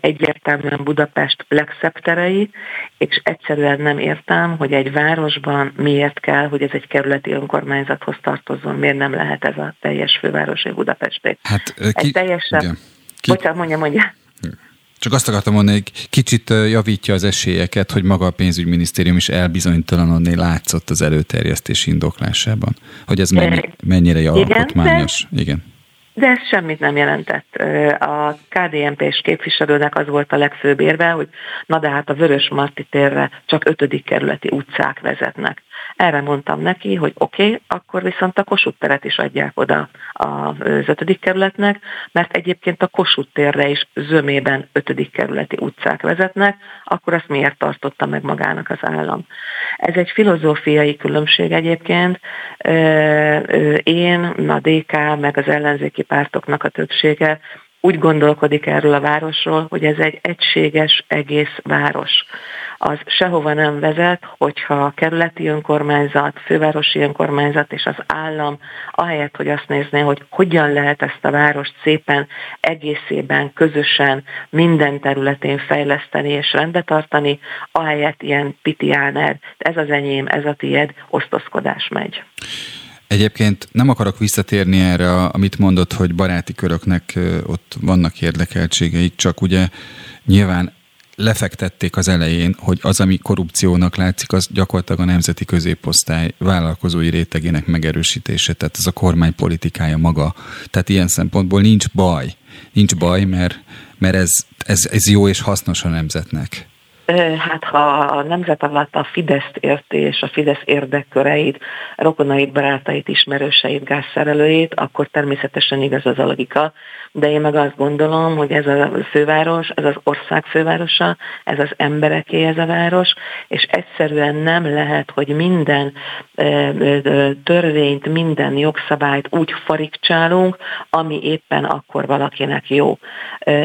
egyértelműen Budapest legszebb terei, és egyszerűen nem értem, hogy egy városban miért kell, hogy ez egy kerületi önkormányzathoz tartozzon, miért nem lehet ez a teljes fővárosi Budapesté. Hát, ki... Egy teljesen... Ki... Bocsánat, mondja, mondja. Csak azt akartam mondani, hogy kicsit javítja az esélyeket, hogy maga a pénzügyminisztérium is elbizonytalanodni látszott az előterjesztés indoklásában. Hogy ez mennyi, mennyire alkotmányos. Igen. De ez semmit nem jelentett. A KDNP-s képviselőnek az volt a legfőbb érve, hogy na de hát a Vörös Marti térre csak ötödik kerületi utcák vezetnek. Erre mondtam neki, hogy oké, okay, akkor viszont a Kossuth teret is adják oda az ötödik kerületnek, mert egyébként a Kossuth térre is zömében ötödik kerületi utcák vezetnek, akkor azt miért tartotta meg magának az állam. Ez egy filozófiai különbség egyébként. Én, a DK, meg az ellenzéki pártoknak a többsége úgy gondolkodik erről a városról, hogy ez egy egységes egész város az sehova nem vezet, hogyha a kerületi önkormányzat, fővárosi önkormányzat és az állam ahelyett, hogy azt nézné, hogy hogyan lehet ezt a várost szépen egészében, közösen, minden területén fejleszteni és rendbe tartani, ahelyett ilyen pitiáner, ez az enyém, ez a tied, osztozkodás megy. Egyébként nem akarok visszatérni erre, amit mondott, hogy baráti köröknek ott vannak érdekeltségeik, csak ugye nyilván lefektették az elején, hogy az, ami korrupciónak látszik, az gyakorlatilag a nemzeti középosztály vállalkozói rétegének megerősítése, tehát ez a kormány politikája maga. Tehát ilyen szempontból nincs baj. Nincs baj, mert, mert ez, ez, ez jó és hasznos a nemzetnek. Hát ha a nemzet alatt a Fideszt érti és a Fidesz érdekköreit, rokonait, barátait, ismerőseit, gázszerelőjét, akkor természetesen igaz az a logika, de én meg azt gondolom, hogy ez a főváros, ez az ország fővárosa, ez az embereké ez a város, és egyszerűen nem lehet, hogy minden törvényt, minden jogszabályt úgy farigcsálunk, ami éppen akkor valakinek jó.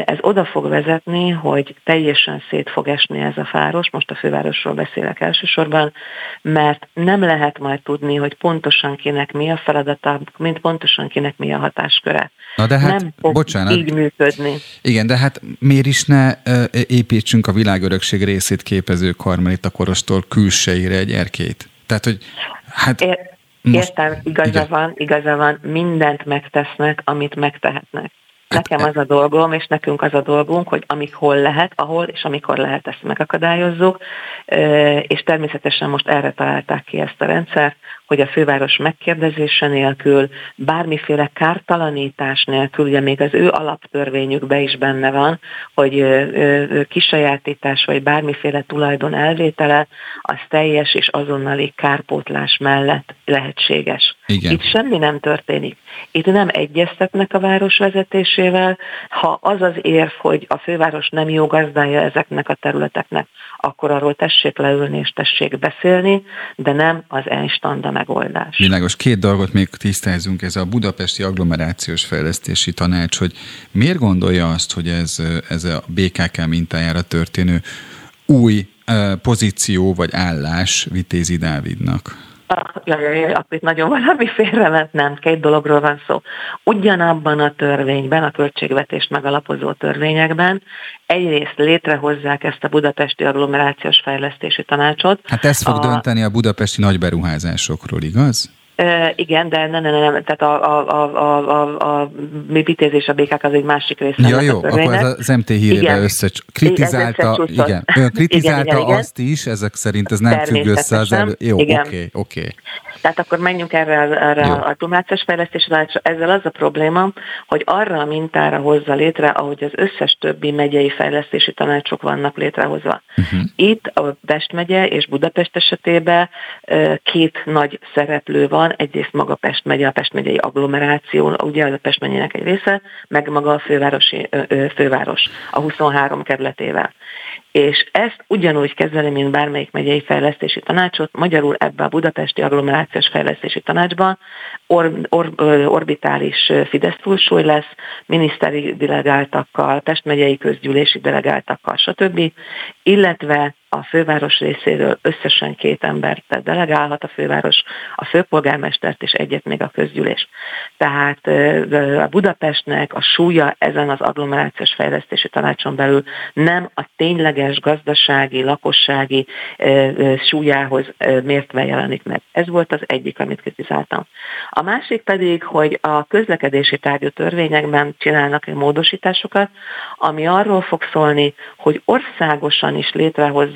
Ez oda fog vezetni, hogy teljesen szét fog esni ez a város, most a fővárosról beszélek elsősorban, mert nem lehet majd tudni, hogy pontosan kinek mi a feladata, mint pontosan kinek mi a hatásköre. Na de hát, nem fog bocsánat. így működni. Igen, de hát miért is ne építsünk a világörökség részét képező karmelita korostól külsejére egy erkét? Tehát, hogy hát... É- most, Értem, igaza igen. van, igaza van, mindent megtesznek, amit megtehetnek. Nekem az a dolgom, és nekünk az a dolgunk, hogy amik hol lehet, ahol és amikor lehet ezt megakadályozzuk, és természetesen most erre találták ki ezt a rendszert, hogy a főváros megkérdezése nélkül, bármiféle kártalanítás nélkül, ugye még az ő alaptörvényükben is benne van, hogy kisajátítás vagy bármiféle tulajdon elvétele, az teljes és azonnali kárpótlás mellett lehetséges. Igen. Itt semmi nem történik. Itt nem egyeztetnek a város vezetésével, ha az az érv, hogy a főváros nem jó gazdája ezeknek a területeknek, akkor arról tessék leülni és tessék beszélni, de nem az elstanda megoldás. Világos. Két dolgot még tisztázunk. Ez a Budapesti Agglomerációs Fejlesztési Tanács, hogy miért gondolja azt, hogy ez, ez a BKK mintájára történő új pozíció vagy állás Vitézi Dávidnak? Jaj, jaj, jaj, akkor itt nagyon valami félrement, nem, két dologról van szó. Ugyanabban a törvényben, a költségvetést megalapozó törvényekben egyrészt létrehozzák ezt a budapesti agglomerációs fejlesztési tanácsot. Hát ez fog a... dönteni a budapesti nagyberuházásokról, igaz? Igen, de nem, nem, nem, tehát a, a, a, a, a, a mi bitézés a BKK az egy másik része. Ja, jó, akkor ez az MT hírébe össze, kritizálta, igen, ön kritizálta igen, igen, azt is, ezek szerint ez nem függ össze az elő. Jó, oké, oké. Okay, okay. Tehát akkor menjünk erre, erre a automációs fejlesztésre. Ezzel az a probléma, hogy arra a mintára hozza létre, ahogy az összes többi megyei fejlesztési tanácsok vannak létrehozva. Uh-huh. Itt a Pest megye és Budapest esetében két nagy szereplő van, egyrészt maga Pest megye, a Pest megyei agglomeráció, ugye az a Pest megyének egy része, meg maga a fővárosi, főváros a 23 kerületével és ezt ugyanúgy kezeli, mint bármelyik megyei fejlesztési tanácsot, magyarul ebbe a budapesti agglomerációs fejlesztési tanácsban or, or, orbitális Fidesz túlsúly lesz, miniszteri delegáltakkal, Pest megyei közgyűlési delegáltakkal, stb., illetve a főváros részéről összesen két embert delegálhat a főváros, a főpolgármestert és egyet még a közgyűlés. Tehát a Budapestnek a súlya ezen az agglomerációs fejlesztési tanácson belül nem a tényleges gazdasági, lakossági súlyához mértve jelenik meg. Ez volt az egyik, amit kritizáltam. A másik pedig, hogy a közlekedési tárgyú törvényekben csinálnak módosításokat, ami arról fog szólni, hogy országosan is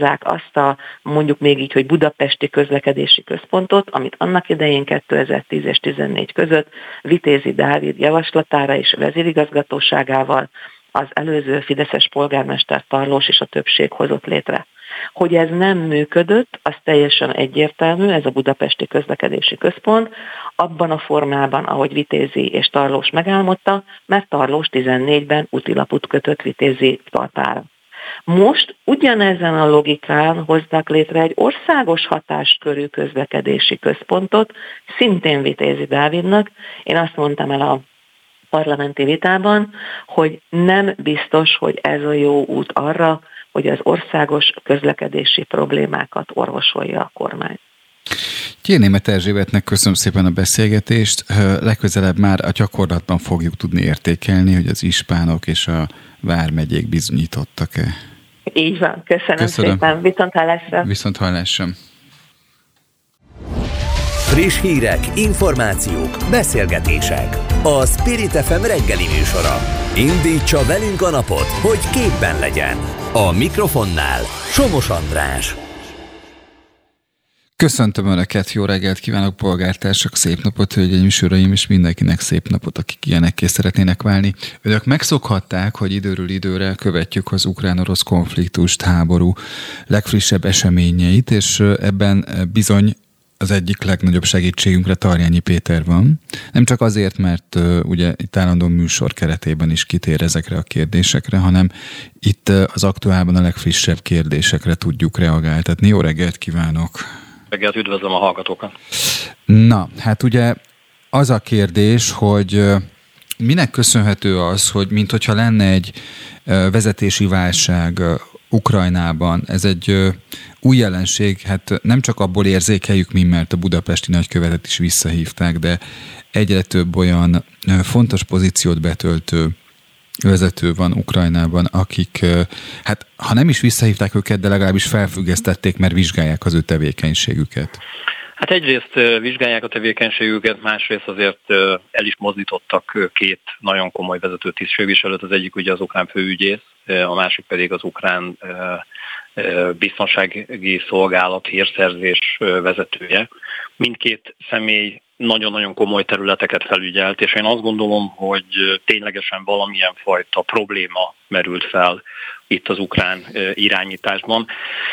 létrehozzák azt a mondjuk még így, hogy budapesti közlekedési központot, amit annak idején 2010 és 2014 között Vitézi Dávid javaslatára és vezérigazgatóságával az előző Fideszes polgármester Tarlós és a többség hozott létre. Hogy ez nem működött, az teljesen egyértelmű, ez a Budapesti Közlekedési Központ, abban a formában, ahogy Vitézi és Tarlós megálmodta, mert Tarlós 14-ben útilaput kötött Vitézi talpára. Most ugyanezen a logikán hoznak létre egy országos hatáskörű közlekedési központot, szintén Vitézi Dávidnak. Én azt mondtam el a parlamenti vitában, hogy nem biztos, hogy ez a jó út arra, hogy az országos közlekedési problémákat orvosolja a kormány. Német Erzsébetnek köszönöm szépen a beszélgetést. Legközelebb már a gyakorlatban fogjuk tudni értékelni, hogy az ispánok és a vármegyék bizonyítottak-e. Így van, köszönöm, köszönöm. szépen. Viszont hallásra. Viszont hallásra. Friss hírek, információk, beszélgetések. A Spirit FM reggeli műsora. Indítsa velünk a napot, hogy képben legyen. A mikrofonnál Somos András. Köszöntöm Önöket, jó reggelt kívánok, polgártársak, szép napot, hölgyeim és uraim, és mindenkinek szép napot, akik ilyenekké szeretnének válni. Önök megszokhatták, hogy időről időre követjük az ukrán-orosz konfliktust, háború legfrissebb eseményeit, és ebben bizony az egyik legnagyobb segítségünkre Tarjányi Péter van. Nem csak azért, mert uh, ugye itt állandó műsor keretében is kitér ezekre a kérdésekre, hanem itt uh, az aktuálban a legfrissebb kérdésekre tudjuk reagáltatni. Jó reggelt kívánok! Reggelt üdvözlöm a hallgatókat! Na, hát ugye az a kérdés, hogy minek köszönhető az, hogy mint hogyha lenne egy vezetési válság Ukrajnában. Ez egy új jelenség, hát nem csak abból érzékeljük mi, mert a budapesti nagykövetet is visszahívták, de egyre több olyan fontos pozíciót betöltő vezető van Ukrajnában, akik, hát ha nem is visszahívták őket, de legalábbis felfüggesztették, mert vizsgálják az ő tevékenységüket. Hát egyrészt vizsgálják a tevékenységüket, másrészt azért el is mozdítottak két nagyon komoly vezető tisztségviselőt, az egyik ugye az ukrán főügyész, a másik pedig az ukrán biztonsági szolgálat hírszerzés vezetője. Mindkét személy nagyon-nagyon komoly területeket felügyelt, és én azt gondolom, hogy ténylegesen valamilyen fajta probléma merült fel itt az ukrán irányításban.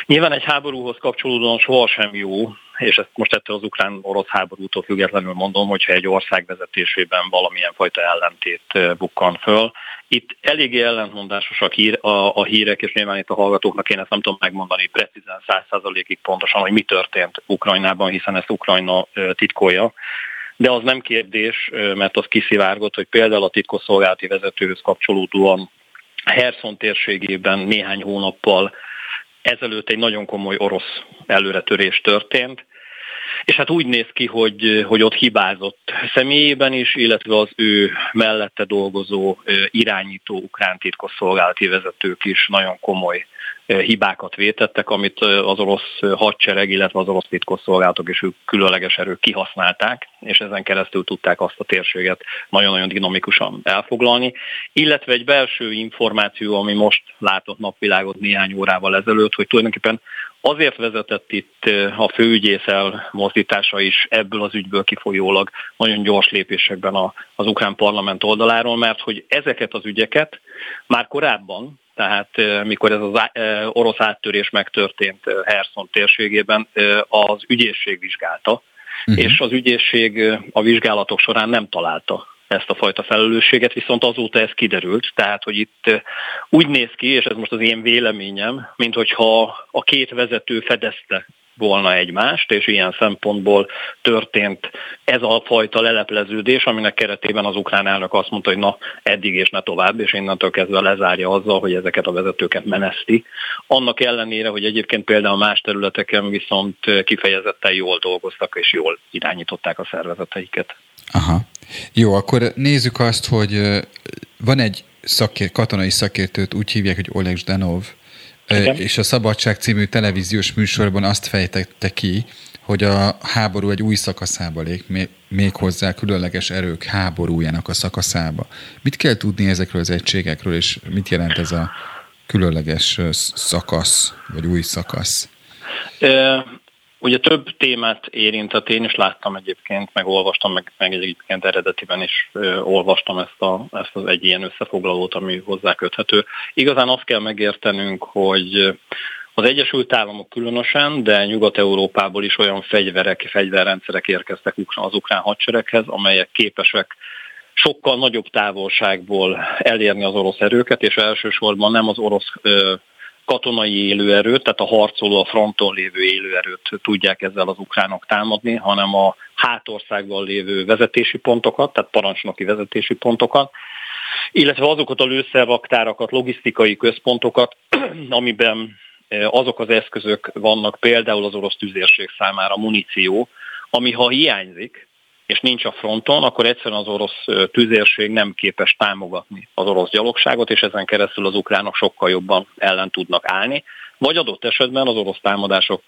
Nyilván egy háborúhoz kapcsolódóan sohasem jó, és ezt most ettől az ukrán-orosz háborútól függetlenül mondom, hogyha egy ország vezetésében valamilyen fajta ellentét bukkan föl. Itt eléggé ellentmondásosak hír, a, a hírek, és nyilván itt a hallgatóknak én ezt nem tudom megmondani precízen száz százalékig pontosan, hogy mi történt Ukrajnában, hiszen ezt Ukrajna titkolja. De az nem kérdés, mert az kiszivárgott, hogy például a titkosszolgálati vezetőhöz kapcsolódóan Herson térségében néhány hónappal ezelőtt egy nagyon komoly orosz előretörés történt, és hát úgy néz ki, hogy, hogy ott hibázott személyében is, illetve az ő mellette dolgozó irányító ukrán titkosszolgálati vezetők is nagyon komoly hibákat vétettek, amit az orosz hadsereg, illetve az orosz titkosszolgálatok és ők különleges erők kihasználták, és ezen keresztül tudták azt a térséget nagyon-nagyon dinamikusan elfoglalni. Illetve egy belső információ, ami most látott napvilágot néhány órával ezelőtt, hogy tulajdonképpen Azért vezetett itt a főügyész elmozdítása is ebből az ügyből kifolyólag nagyon gyors lépésekben az ukrán parlament oldaláról, mert hogy ezeket az ügyeket már korábban, tehát mikor ez az orosz áttörés megtörtént Herson térségében, az ügyészség vizsgálta, uh-huh. és az ügyészség a vizsgálatok során nem találta ezt a fajta felelősséget, viszont azóta ez kiderült, tehát hogy itt úgy néz ki, és ez most az én véleményem, mint hogyha a két vezető fedezte volna egymást, és ilyen szempontból történt ez a fajta lelepleződés, aminek keretében az ukrán elnök azt mondta, hogy na, eddig és ne tovább, és innentől kezdve lezárja azzal, hogy ezeket a vezetőket meneszti. Annak ellenére, hogy egyébként például más területeken viszont kifejezetten jól dolgoztak, és jól irányították a szervezeteiket. Aha. Jó, akkor nézzük azt, hogy van egy szakér, katonai szakértőt úgy hívják, hogy Oleg Zdanov, igen. és a Szabadság című televíziós műsorban azt fejtette ki, hogy a háború egy új szakaszába lép, még hozzá különleges erők háborújának a szakaszába. Mit kell tudni ezekről az egységekről, és mit jelent ez a különleges szakasz, vagy új szakasz? Ugye több témát érintett, én is láttam egyébként, meg olvastam, meg, meg egyébként eredetiben is ö, olvastam ezt, a, ezt az egy ilyen összefoglalót, ami hozzá köthető. Igazán azt kell megértenünk, hogy az Egyesült Államok különösen, de Nyugat-Európából is olyan fegyverek, fegyverrendszerek érkeztek az ukrán hadsereghez, amelyek képesek sokkal nagyobb távolságból elérni az orosz erőket, és elsősorban nem az orosz katonai élőerőt, tehát a harcoló, a fronton lévő élőerőt tudják ezzel az ukránok támadni, hanem a hátországban lévő vezetési pontokat, tehát parancsnoki vezetési pontokat, illetve azokat a lőszerraktárakat, logisztikai központokat, [CLEARS THROAT] amiben e, azok az eszközök vannak például az orosz tüzérség számára muníció, ami ha hiányzik, és nincs a fronton, akkor egyszerűen az orosz tüzérség nem képes támogatni az orosz gyalogságot, és ezen keresztül az ukránok sokkal jobban ellen tudnak állni, vagy adott esetben az orosz támadások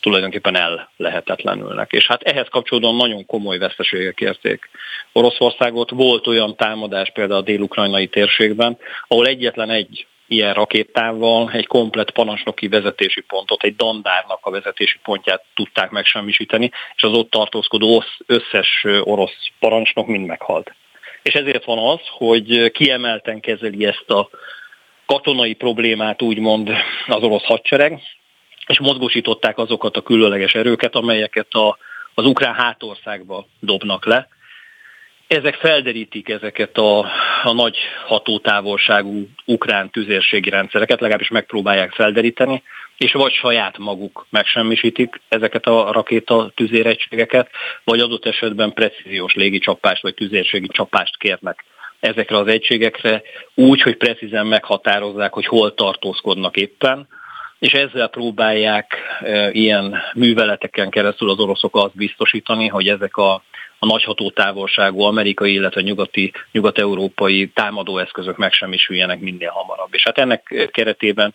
tulajdonképpen el lehetetlenülnek. És hát ehhez kapcsolódóan nagyon komoly veszteségek érték Oroszországot. Volt olyan támadás például a dél-ukrajnai térségben, ahol egyetlen egy ilyen rakétával egy komplet parancsnoki vezetési pontot, egy dandárnak a vezetési pontját tudták megsemmisíteni, és az ott tartózkodó összes orosz parancsnok mind meghalt. És ezért van az, hogy kiemelten kezeli ezt a katonai problémát úgymond az orosz hadsereg, és mozgósították azokat a különleges erőket, amelyeket a, az ukrán hátországba dobnak le, ezek felderítik ezeket a, a nagy hatótávolságú ukrán tüzérségi rendszereket, legalábbis megpróbálják felderíteni, és vagy saját maguk megsemmisítik ezeket a rakéta tüzéregységeket, vagy adott esetben precíziós légicsapást vagy tüzérségi csapást kérnek ezekre az egységekre, úgy, hogy precízen meghatározzák, hogy hol tartózkodnak éppen, és ezzel próbálják e, ilyen műveleteken keresztül az oroszok azt biztosítani, hogy ezek a a nagy hatótávolságú amerikai, illetve nyugati, nyugat-európai támadóeszközök megsemmisüljenek minél hamarabb. És hát ennek keretében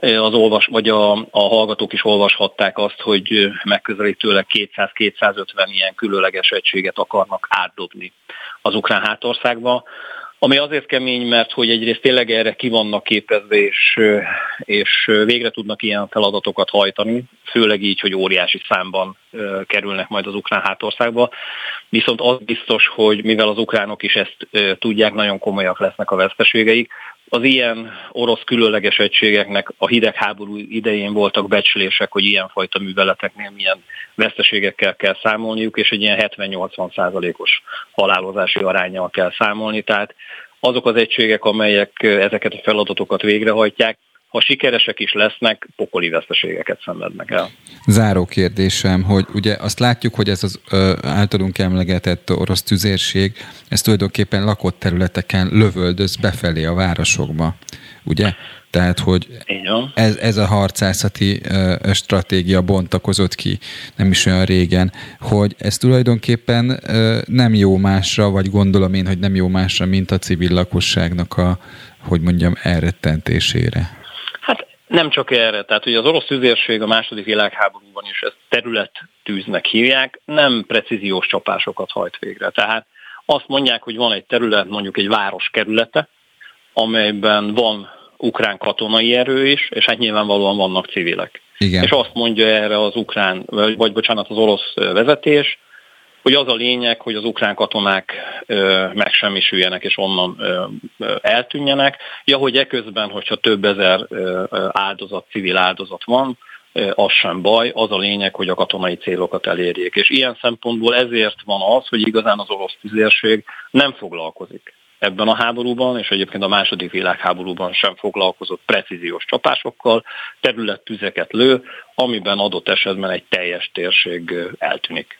az olvas, vagy a, a hallgatók is olvashatták azt, hogy megközelítőleg 200-250 ilyen különleges egységet akarnak átdobni az ukrán hátországba ami azért kemény, mert hogy egyrészt tényleg erre ki vannak képezve, és, és végre tudnak ilyen feladatokat hajtani, főleg így, hogy óriási számban kerülnek majd az ukrán hátországba. Viszont az biztos, hogy mivel az ukránok is ezt tudják, nagyon komolyak lesznek a veszteségeik, az ilyen orosz különleges egységeknek a hidegháború idején voltak becslések, hogy ilyenfajta műveleteknél milyen veszteségekkel kell számolniuk, és egy ilyen 70-80 százalékos halálozási arányjal kell számolni. Tehát azok az egységek, amelyek ezeket a feladatokat végrehajtják, ha sikeresek is lesznek, pokoli veszteségeket szenvednek el. Záró kérdésem, hogy ugye azt látjuk, hogy ez az ö, általunk emlegetett orosz tüzérség, ez tulajdonképpen lakott területeken lövöldöz befelé a városokba, ugye? Tehát, hogy ez, ez a harcászati ö, stratégia bontakozott ki nem is olyan régen, hogy ez tulajdonképpen ö, nem jó másra, vagy gondolom én, hogy nem jó másra, mint a civil lakosságnak a, hogy mondjam, elrettentésére. Nem csak erre, tehát hogy az orosz tüzérség a második világháborúban is ezt területtűznek hívják, nem precíziós csapásokat hajt végre. Tehát azt mondják, hogy van egy terület, mondjuk egy város kerülete, amelyben van ukrán katonai erő is, és hát nyilvánvalóan vannak civilek. Igen. És azt mondja erre az ukrán, vagy, vagy bocsánat, az orosz vezetés, hogy az a lényeg, hogy az ukrán katonák megsemmisüljenek és onnan eltűnjenek. Ja, hogy eközben, hogyha több ezer áldozat, civil áldozat van, az sem baj, az a lényeg, hogy a katonai célokat elérjék. És ilyen szempontból ezért van az, hogy igazán az orosz tüzérség nem foglalkozik ebben a háborúban, és egyébként a második világháborúban sem foglalkozott precíziós csapásokkal, területtüzeket lő, amiben adott esetben egy teljes térség eltűnik.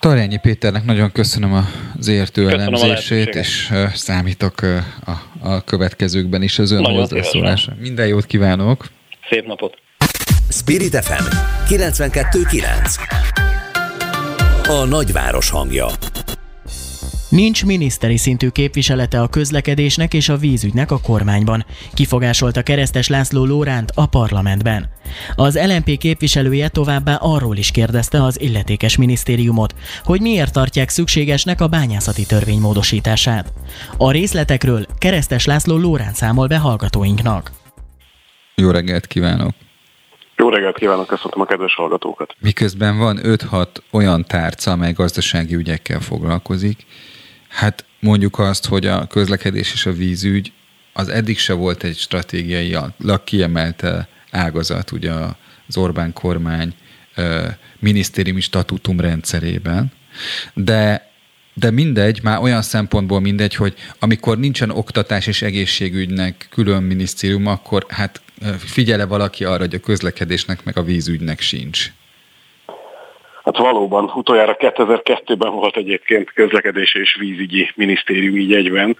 Tarjányi Péternek nagyon köszönöm az értő köszönöm elemzését, és számítok a, a következőkben is az ön hozzászólásra. Minden jót kívánok! Szép napot! Spirit FM 92.9 A nagyváros hangja Nincs miniszteri szintű képviselete a közlekedésnek és a vízügynek a kormányban, kifogásolta keresztes László Lóránt a parlamentben. Az LNP képviselője továbbá arról is kérdezte az illetékes minisztériumot, hogy miért tartják szükségesnek a bányászati törvény módosítását. A részletekről keresztes László Lóránt számol be hallgatóinknak. Jó reggelt kívánok! Jó reggelt kívánok, köszöntöm a kedves hallgatókat! Miközben van 5-6 olyan tárca, amely gazdasági ügyekkel foglalkozik, Hát mondjuk azt, hogy a közlekedés és a vízügy az eddig se volt egy stratégiai kiemelte ágazat ugye az Orbán kormány minisztériumi statutum rendszerében, de de mindegy, már olyan szempontból mindegy, hogy amikor nincsen oktatás és egészségügynek külön minisztérium, akkor hát figyele valaki arra, hogy a közlekedésnek meg a vízügynek sincs. Hát valóban, utoljára 2002-ben volt egyébként közlekedési és vízügyi minisztérium így egyben,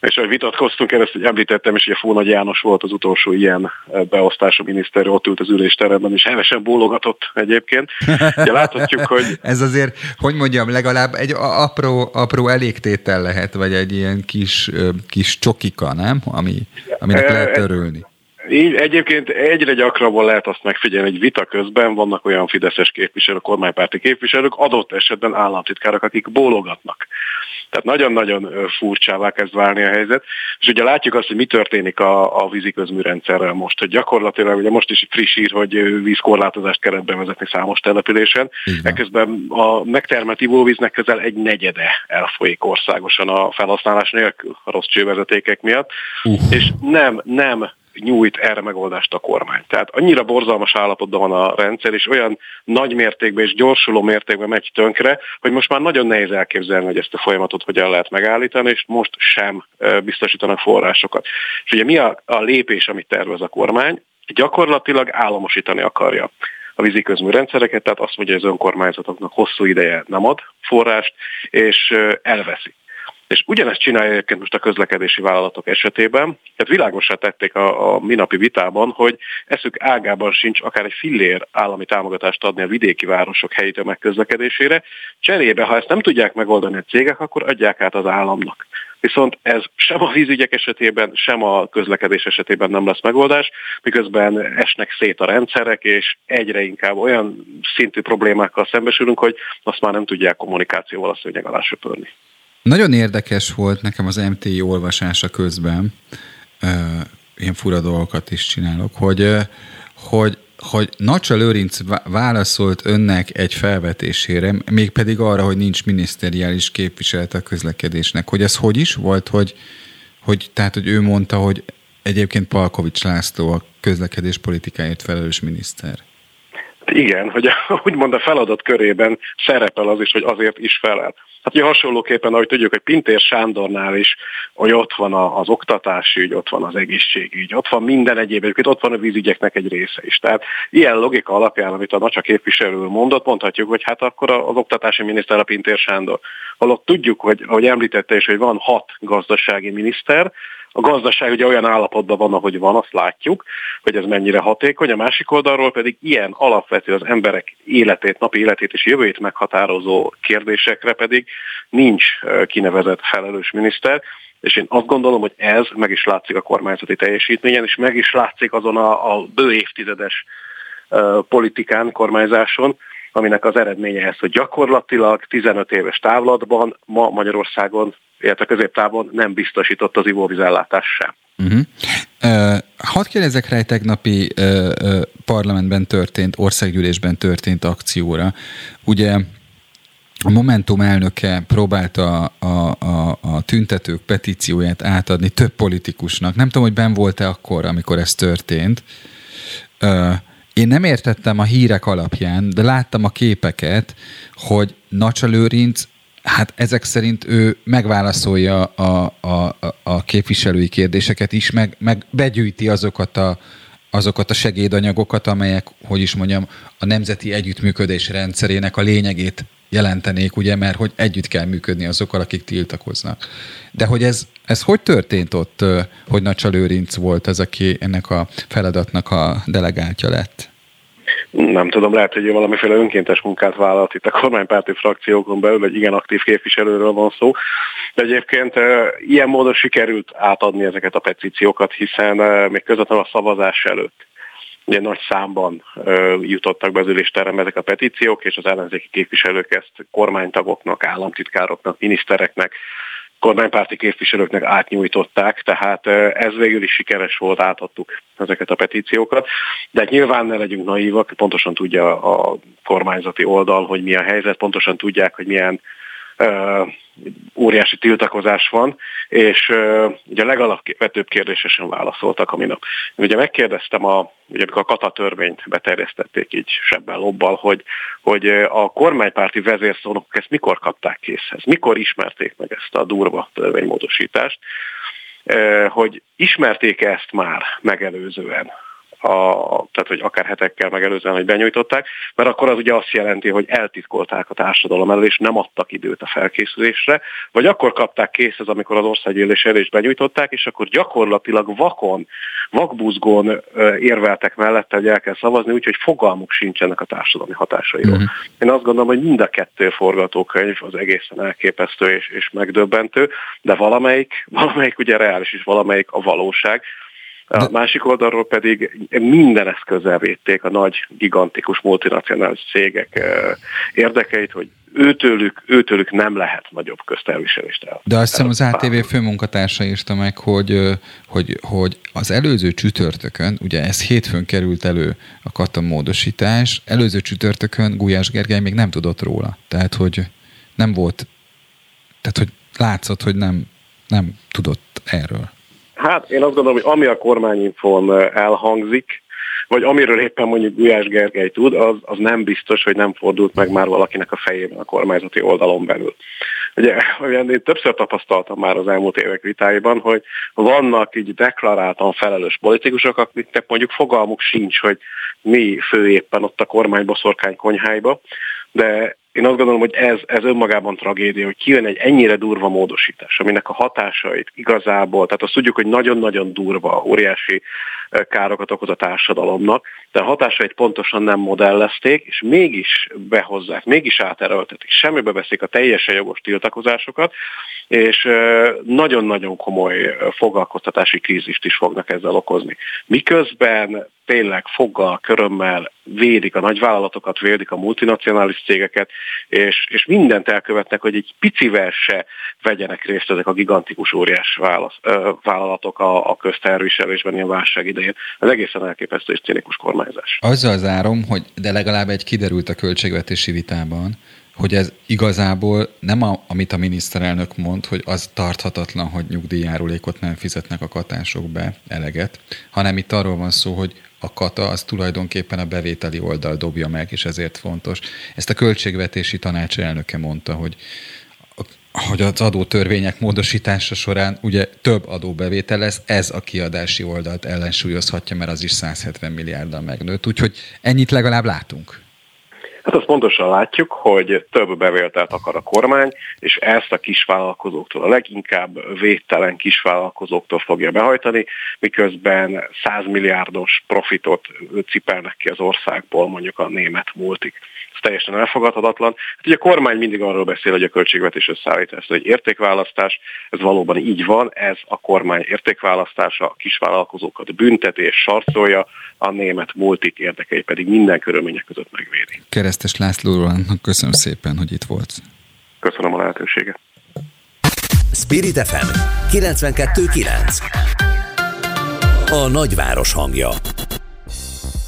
és ahogy vitatkoztunk, ezt említettem is, hogy a Fónagy János volt az utolsó ilyen beosztású miniszter, ott ült az ülésteremben, és hevesen bólogatott egyébként. Ugye láthatjuk, hogy... [LAUGHS] Ez azért, hogy mondjam, legalább egy apró, apró elégtétel lehet, vagy egy ilyen kis, kis csokika, nem? Ami, aminek lehet örülni. Így egyébként egyre gyakrabban lehet azt megfigyelni, hogy vita közben vannak olyan fideszes képviselők, kormánypárti képviselők, adott esetben államtitkárok, akik bólogatnak. Tehát nagyon-nagyon furcsává kezd válni a helyzet. És ugye látjuk azt, hogy mi történik a, a víziközműrendszerrel most, hogy gyakorlatilag ugye most is friss ír, hogy vízkorlátozást kellett bevezetni számos településen. Ekközben a megtermelt ivóvíznek közel egy negyede elfolyik országosan a felhasználás nélkül a rossz csővezetékek miatt. Uh. És nem, nem nyújt erre megoldást a kormány. Tehát annyira borzalmas állapotban van a rendszer, és olyan nagy mértékben és gyorsuló mértékben megy tönkre, hogy most már nagyon nehéz elképzelni, hogy ezt a folyamatot hogyan lehet megállítani, és most sem biztosítanak forrásokat. És ugye mi a, a lépés, amit tervez a kormány? Gyakorlatilag államosítani akarja a víziközmű rendszereket, tehát azt mondja, hogy az önkormányzatoknak hosszú ideje nem ad forrást, és elveszi. És ugyanezt csinálja egyébként most a közlekedési vállalatok esetében. Tehát világosá tették a, a minapi vitában, hogy eszük ágában sincs akár egy fillér állami támogatást adni a vidéki városok helyi tömegközlekedésére. Cserébe, ha ezt nem tudják megoldani a cégek, akkor adják át az államnak. Viszont ez sem a vízügyek esetében, sem a közlekedés esetében nem lesz megoldás, miközben esnek szét a rendszerek, és egyre inkább olyan szintű problémákkal szembesülünk, hogy azt már nem tudják kommunikációval a szőnyeg alá söpörni. Nagyon érdekes volt nekem az MTI olvasása közben, ilyen fura dolgokat is csinálok, hogy, hogy, hogy Nacsa Lőrinc válaszolt önnek egy felvetésére, mégpedig arra, hogy nincs miniszteriális képviselet a közlekedésnek. Hogy ez hogy is volt, hogy, hogy tehát, hogy ő mondta, hogy egyébként Palkovics László a közlekedés politikáért felelős miniszter. Igen, hogy [LAUGHS] úgymond a feladat körében szerepel az is, hogy azért is felel. Hát ugye hasonlóképpen, ahogy tudjuk, hogy Pintér Sándornál is, hogy ott van az oktatási ügy, ott van az egészségügy, ott van minden egyéb, egyébként ott van a vízügyeknek egy része is. Tehát ilyen logika alapján, amit a Nacsa képviselő mondott, mondhatjuk, hogy hát akkor az oktatási miniszter a Pintér Sándor. Holott tudjuk, hogy, ahogy említette is, hogy van hat gazdasági miniszter, a gazdaság ugye olyan állapotban van, ahogy van, azt látjuk, hogy ez mennyire hatékony, a másik oldalról pedig ilyen alapvető az emberek életét, napi életét és jövőjét meghatározó kérdésekre pedig nincs kinevezett felelős miniszter, és én azt gondolom, hogy ez meg is látszik a kormányzati teljesítményen, és meg is látszik azon a, a bő évtizedes politikán, kormányzáson, aminek az eredménye ez, hogy gyakorlatilag 15 éves távlatban ma Magyarországon illetve középtávon nem biztosított az ivóvízellátás sem. Uh-huh. Uh, hadd kérdezek rá egy tegnapi uh, uh, parlamentben történt, országgyűlésben történt akcióra. Ugye a Momentum elnöke próbálta a, a, a tüntetők petícióját átadni több politikusnak. Nem tudom, hogy ben volt-e akkor, amikor ez történt. Uh, én nem értettem a hírek alapján, de láttam a képeket, hogy Nacsa Lőrinc Hát ezek szerint ő megválaszolja a, a, a képviselői kérdéseket is, meg, meg begyűjti azokat a, azokat a segédanyagokat, amelyek, hogy is mondjam, a nemzeti együttműködés rendszerének a lényegét jelentenék, ugye, mert hogy együtt kell működni azokkal, akik tiltakoznak. De hogy ez, ez hogy történt ott, hogy Nacsa Lőrinc volt az, aki ennek a feladatnak a delegáltja lett? Nem tudom, lehet, hogy valamiféle önkéntes munkát vállalt itt a kormánypárti frakciókon belül, egy igen aktív képviselőről van szó. De egyébként ilyen módon sikerült átadni ezeket a petíciókat, hiszen még közvetlenül a szavazás előtt ugye nagy számban jutottak be az ülésterembe ezek a petíciók, és az ellenzéki képviselők ezt kormánytagoknak, államtitkároknak, minisztereknek, kormánypárti képviselőknek átnyújtották, tehát ez végül is sikeres volt, átadtuk ezeket a petíciókat. De hát nyilván ne legyünk naívak, pontosan tudja a kormányzati oldal, hogy mi a helyzet, pontosan tudják, hogy milyen óriási tiltakozás van, és ugye a legalapvetőbb kérdésre sem válaszoltak a minap. Ugye megkérdeztem, a, ugye amikor a kata törvényt beterjesztették így sebben lobbal, hogy, hogy a kormánypárti vezérszónokok ezt mikor kapták készhez, mikor ismerték meg ezt a durva törvénymódosítást, hogy ismerték ezt már megelőzően a, tehát hogy akár hetekkel megelőzően, hogy benyújtották, mert akkor az ugye azt jelenti, hogy eltitkolták a társadalom elől, és nem adtak időt a felkészülésre, vagy akkor kapták készhez, amikor az országgyűlés elé is benyújtották, és akkor gyakorlatilag vakon, vakbuzgón érveltek mellette, hogy el kell szavazni, úgyhogy fogalmuk sincsenek a társadalmi hatásairól. Uh-huh. Én azt gondolom, hogy mind a kettő forgatókönyv az egészen elképesztő és, és megdöbbentő, de valamelyik, valamelyik ugye reális, és valamelyik a valóság. A másik oldalról pedig minden eszközzel védték a nagy, gigantikus multinacionális cégek érdekeit, hogy őtőlük, őtőlük nem lehet nagyobb köztelviselést el. De azt hiszem az ATV főmunkatársa írta meg, hogy, hogy, hogy az előző csütörtökön, ugye ez hétfőn került elő a katamódosítás, előző csütörtökön Gulyás Gergely még nem tudott róla. Tehát, hogy nem volt, tehát, hogy látszott, hogy nem, nem tudott erről. Hát én azt gondolom, hogy ami a kormányinfon elhangzik, vagy amiről éppen mondjuk Gulyás Gergely tud, az, az nem biztos, hogy nem fordult meg már valakinek a fejében a kormányzati oldalon belül. Ugye, én többször tapasztaltam már az elmúlt évek vitáiban, hogy vannak így deklaráltan felelős politikusok, akiknek mondjuk fogalmuk sincs, hogy mi fő éppen ott a kormányboszorkány konyháiba, de én azt gondolom, hogy ez, ez önmagában tragédia, hogy kijön egy ennyire durva módosítás, aminek a hatásait igazából, tehát azt tudjuk, hogy nagyon-nagyon durva, óriási károkat okoz a társadalomnak, de a hatásait pontosan nem modellezték, és mégis behozzák, mégis áterőltetik, semmibe veszik a teljesen jogos tiltakozásokat, és nagyon-nagyon komoly foglalkoztatási krízist is fognak ezzel okozni. Miközben tényleg foggal, körömmel védik a nagyvállalatokat, védik a multinacionális cégeket, és, és mindent elkövetnek, hogy egy picivel se vegyenek részt ezek a gigantikus óriás válasz, ö, vállalatok a, a közterviselésben ilyen válság idején. Ez egészen elképesztő és cinikus kormányzás. Azzal zárom, hogy de legalább egy kiderült a költségvetési vitában, hogy ez igazából nem a, amit a miniszterelnök mond, hogy az tarthatatlan, hogy nyugdíjjárulékot nem fizetnek a katások be eleget, hanem itt arról van szó, hogy a kata az tulajdonképpen a bevételi oldal dobja meg, és ezért fontos. Ezt a költségvetési tanács elnöke mondta, hogy hogy az adótörvények módosítása során ugye több adóbevétel lesz, ez a kiadási oldalt ellensúlyozhatja, mert az is 170 milliárddal megnőtt. Úgyhogy ennyit legalább látunk. Hát azt pontosan látjuk, hogy több bevételt akar a kormány, és ezt a kisvállalkozóktól, a leginkább védtelen kisvállalkozóktól fogja behajtani, miközben 100 milliárdos profitot cipelnek ki az országból mondjuk a német multik teljesen elfogadhatatlan. Hát ugye a kormány mindig arról beszél, hogy a költségvetés összeállít ezt egy értékválasztás, ez valóban így van, ez a kormány értékválasztása, a kisvállalkozókat büntetés, sarcolja, a német multik érdekei pedig minden körülmények között megvédi. Keresztes Lászlóról köszönöm szépen, hogy itt volt. Köszönöm a lehetőséget. Spirit FM 92.9 A nagyváros hangja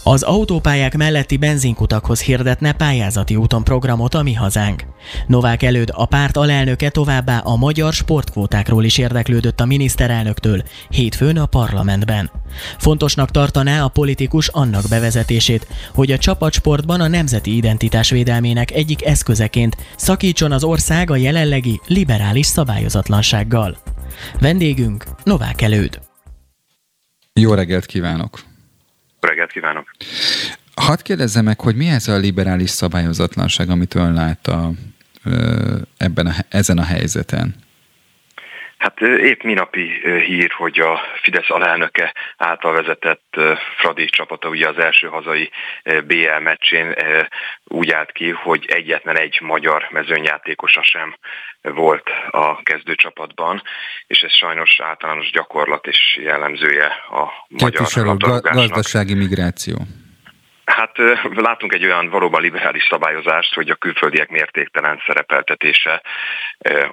Az autópályák melletti benzinkutakhoz hirdetne pályázati úton programot a Mi Hazánk. Novák előd a párt alelnöke továbbá a magyar sportkvótákról is érdeklődött a miniszterelnöktől hétfőn a parlamentben. Fontosnak tartaná a politikus annak bevezetését, hogy a csapatsportban a nemzeti identitás védelmének egyik eszközeként szakítson az ország a jelenlegi liberális szabályozatlansággal. Vendégünk Novák előd. Jó reggelt kívánok! Reggelt kívánok! Hadd kérdezze meg, hogy mi ez a liberális szabályozatlanság, amit ön lát a, ebben a, ezen a helyzeten? Hát épp minapi hír, hogy a Fidesz alelnöke által vezetett Fradi csapata ugye az első hazai BL meccsén úgy állt ki, hogy egyetlen egy magyar mezőnyjátékosa sem volt a kezdőcsapatban, és ez sajnos általános gyakorlat és jellemzője a magyar gazdasági migráció. Hát látunk egy olyan valóban liberális szabályozást, hogy a külföldiek mértéktelen szerepeltetése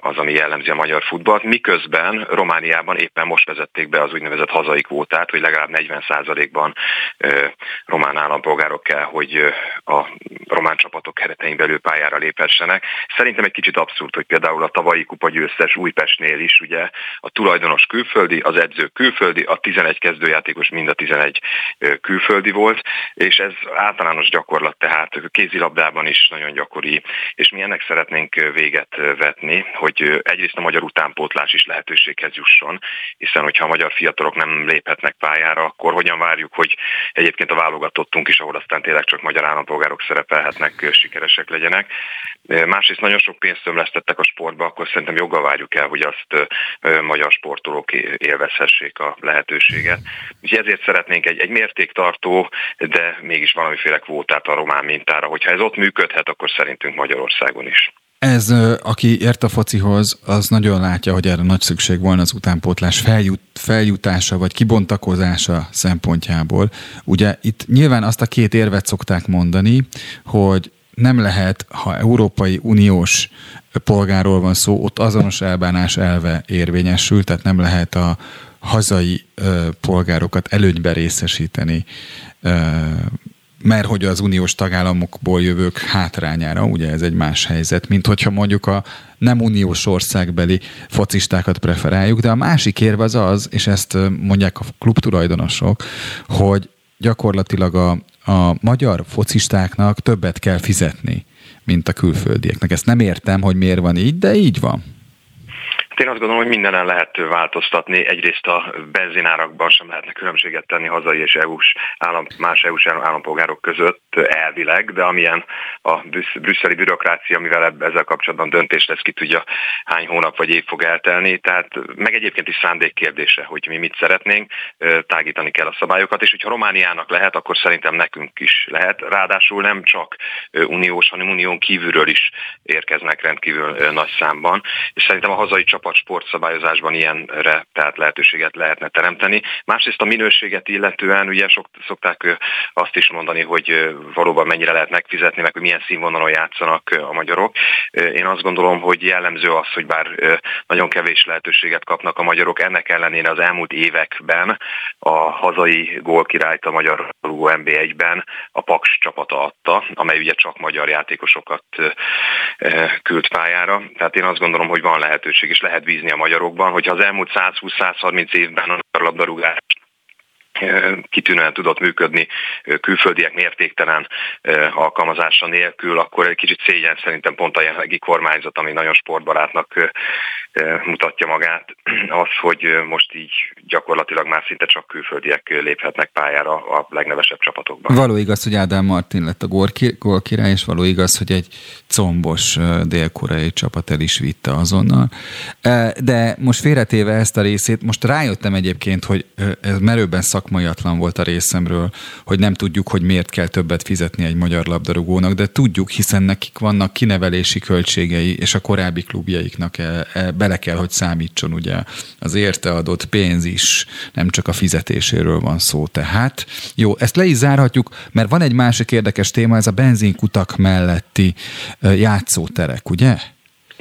az, ami jellemzi a magyar futballt, miközben Romániában éppen most vezették be az úgynevezett hazai kvótát, hogy legalább 40%-ban román állampolgárok kell, hogy a román csapatok keretein belül pályára léphessenek. Szerintem egy kicsit abszurd, hogy például a tavalyi kupa győztes Újpestnél is ugye a tulajdonos külföldi, az edző külföldi, a 11 kezdőjátékos mind a 11 külföldi volt, és ez általános gyakorlat tehát kézilabdában is nagyon gyakori, és mi ennek szeretnénk véget vetni, hogy egyrészt a magyar utánpótlás is lehetőséghez jusson, hiszen hogyha a magyar fiatalok nem léphetnek pályára, akkor hogyan várjuk, hogy egyébként a válogatottunk is, ahol aztán tényleg csak magyar állampolgárok szerepelhetnek, sikeresek legyenek. Másrészt nagyon sok pénzt tömlesztettek a sportba, akkor szerintem joggal várjuk el, hogy azt magyar sportolók élvezhessék a lehetőséget. Úgyhogy ezért szeretnénk egy, egy mértéktartó, de mégis valamiféle kvótát a román mintára. Hogyha ez ott működhet, akkor szerintünk Magyarországon is. Ez, aki ért a focihoz, az nagyon látja, hogy erre nagy szükség volna az utánpótlás feljut, feljutása vagy kibontakozása szempontjából. Ugye itt nyilván azt a két érvet szokták mondani, hogy nem lehet, ha Európai Uniós polgáról van szó, ott azonos elbánás elve érvényesül, tehát nem lehet a hazai ö, polgárokat előnybe részesíteni, ö, mert hogy az uniós tagállamokból jövők hátrányára, ugye ez egy más helyzet, mint hogyha mondjuk a nem uniós országbeli focistákat preferáljuk, de a másik érve az az, és ezt mondják a klubtulajdonosok, hogy gyakorlatilag a, a magyar focistáknak többet kell fizetni, mint a külföldieknek. Ezt nem értem, hogy miért van így, de így van. Hát én azt gondolom, hogy mindenen lehet változtatni. Egyrészt a benzinárakban sem lehetne különbséget tenni hazai és EU-s állam, más EU-s állampolgárok között elvileg, de amilyen a brüsszeli bürokrácia, amivel ezzel kapcsolatban döntés lesz, ki tudja hány hónap vagy év fog eltelni. Tehát meg egyébként is szándék kérdése, hogy mi mit szeretnénk, tágítani kell a szabályokat, és hogyha Romániának lehet, akkor szerintem nekünk is lehet. Ráadásul nem csak uniós, hanem unión kívülről is érkeznek rendkívül nagy számban, és szerintem a hazai csapat csapat sportszabályozásban ilyenre tehát lehetőséget lehetne teremteni. Másrészt a minőséget illetően ugye sok, szokták azt is mondani, hogy valóban mennyire lehet megfizetni, meg hogy milyen színvonalon játszanak a magyarok. Én azt gondolom, hogy jellemző az, hogy bár nagyon kevés lehetőséget kapnak a magyarok, ennek ellenére az elmúlt években a hazai gólkirályt a magyar NB1-ben a Paks csapata adta, amely ugye csak magyar játékosokat küld pályára. Tehát én azt gondolom, hogy van lehetőség, és lehet lehet bízni a magyarokban, hogyha az elmúlt 120-130 évben a labdarúgás kitűnően tudott működni külföldiek mértéktelen alkalmazása nélkül, akkor egy kicsit szégyen szerintem pont a jelenlegi kormányzat, ami nagyon sportbarátnak mutatja magát, [CLEARS THROAT] az, hogy most így gyakorlatilag már szinte csak külföldiek léphetnek pályára a legnevesebb csapatokban. Való igaz, hogy Ádám Martin lett a gólkirály, és való igaz, hogy egy combos dél-koreai csapat el is vitte azonnal. De most félretéve ezt a részét, most rájöttem egyébként, hogy ez merőben szakmaiatlan volt a részemről, hogy nem tudjuk, hogy miért kell többet fizetni egy magyar labdarúgónak, de tudjuk, hiszen nekik vannak kinevelési költségei, és a korábbi klubjaiknak e, e, bele kell, hogy számítson ugye az érte adott pénz is, nem csak a fizetéséről van szó. Tehát jó, ezt le is zárhatjuk, mert van egy másik érdekes téma, ez a benzinkutak melletti játszóterek, ugye?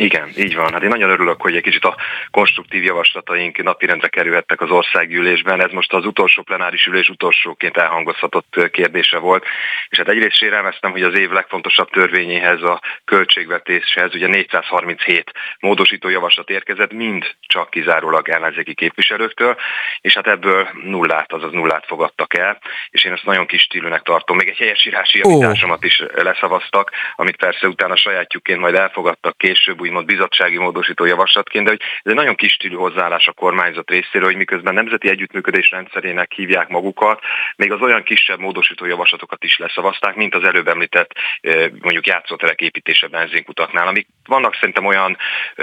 Igen, így van. Hát én nagyon örülök, hogy egy kicsit a konstruktív javaslataink napirendre kerülhettek az országgyűlésben. Ez most az utolsó plenáris ülés utolsóként elhangozhatott kérdése volt. És hát egyrészt sérelmeztem, hogy az év legfontosabb törvényéhez, a költségvetéshez ugye 437 módosító javaslat érkezett, mind csak kizárólag ellenzéki képviselőktől, és hát ebből nullát, azaz nullát fogadtak el, és én ezt nagyon kis stílűnek tartom. Még egy helyesírási javításomat is leszavaztak, amit persze utána sajátjukként majd elfogadtak később, úgymond bizottsági módosító javaslatként, de hogy ez egy nagyon kis stílű hozzáállás a kormányzat részéről, hogy miközben nemzeti együttműködés rendszerének hívják magukat, még az olyan kisebb módosító javaslatokat is leszavazták, mint az előbb említett mondjuk játszóterek építése benzinkutaknál, amik vannak szerintem olyan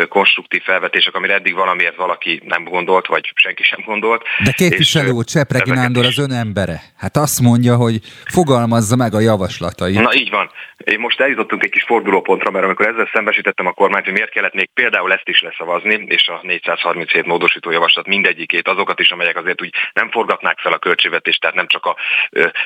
konstruktív felvetések, amire eddig valamiért valaki nem gondolt, vagy senki sem gondolt. De képviselő úr, Csepregi Nándor az ön embere. Hát azt mondja, hogy fogalmazza meg a javaslatait. Na így van. Én most eljutottunk egy kis fordulópontra, mert amikor ezzel szembesítettem a kormányt, hogy miért kellett még például ezt is leszavazni, és a 437 módosító javaslat mindegyikét, azokat is, amelyek azért úgy nem forgatnák fel a költségvetést, tehát nem csak a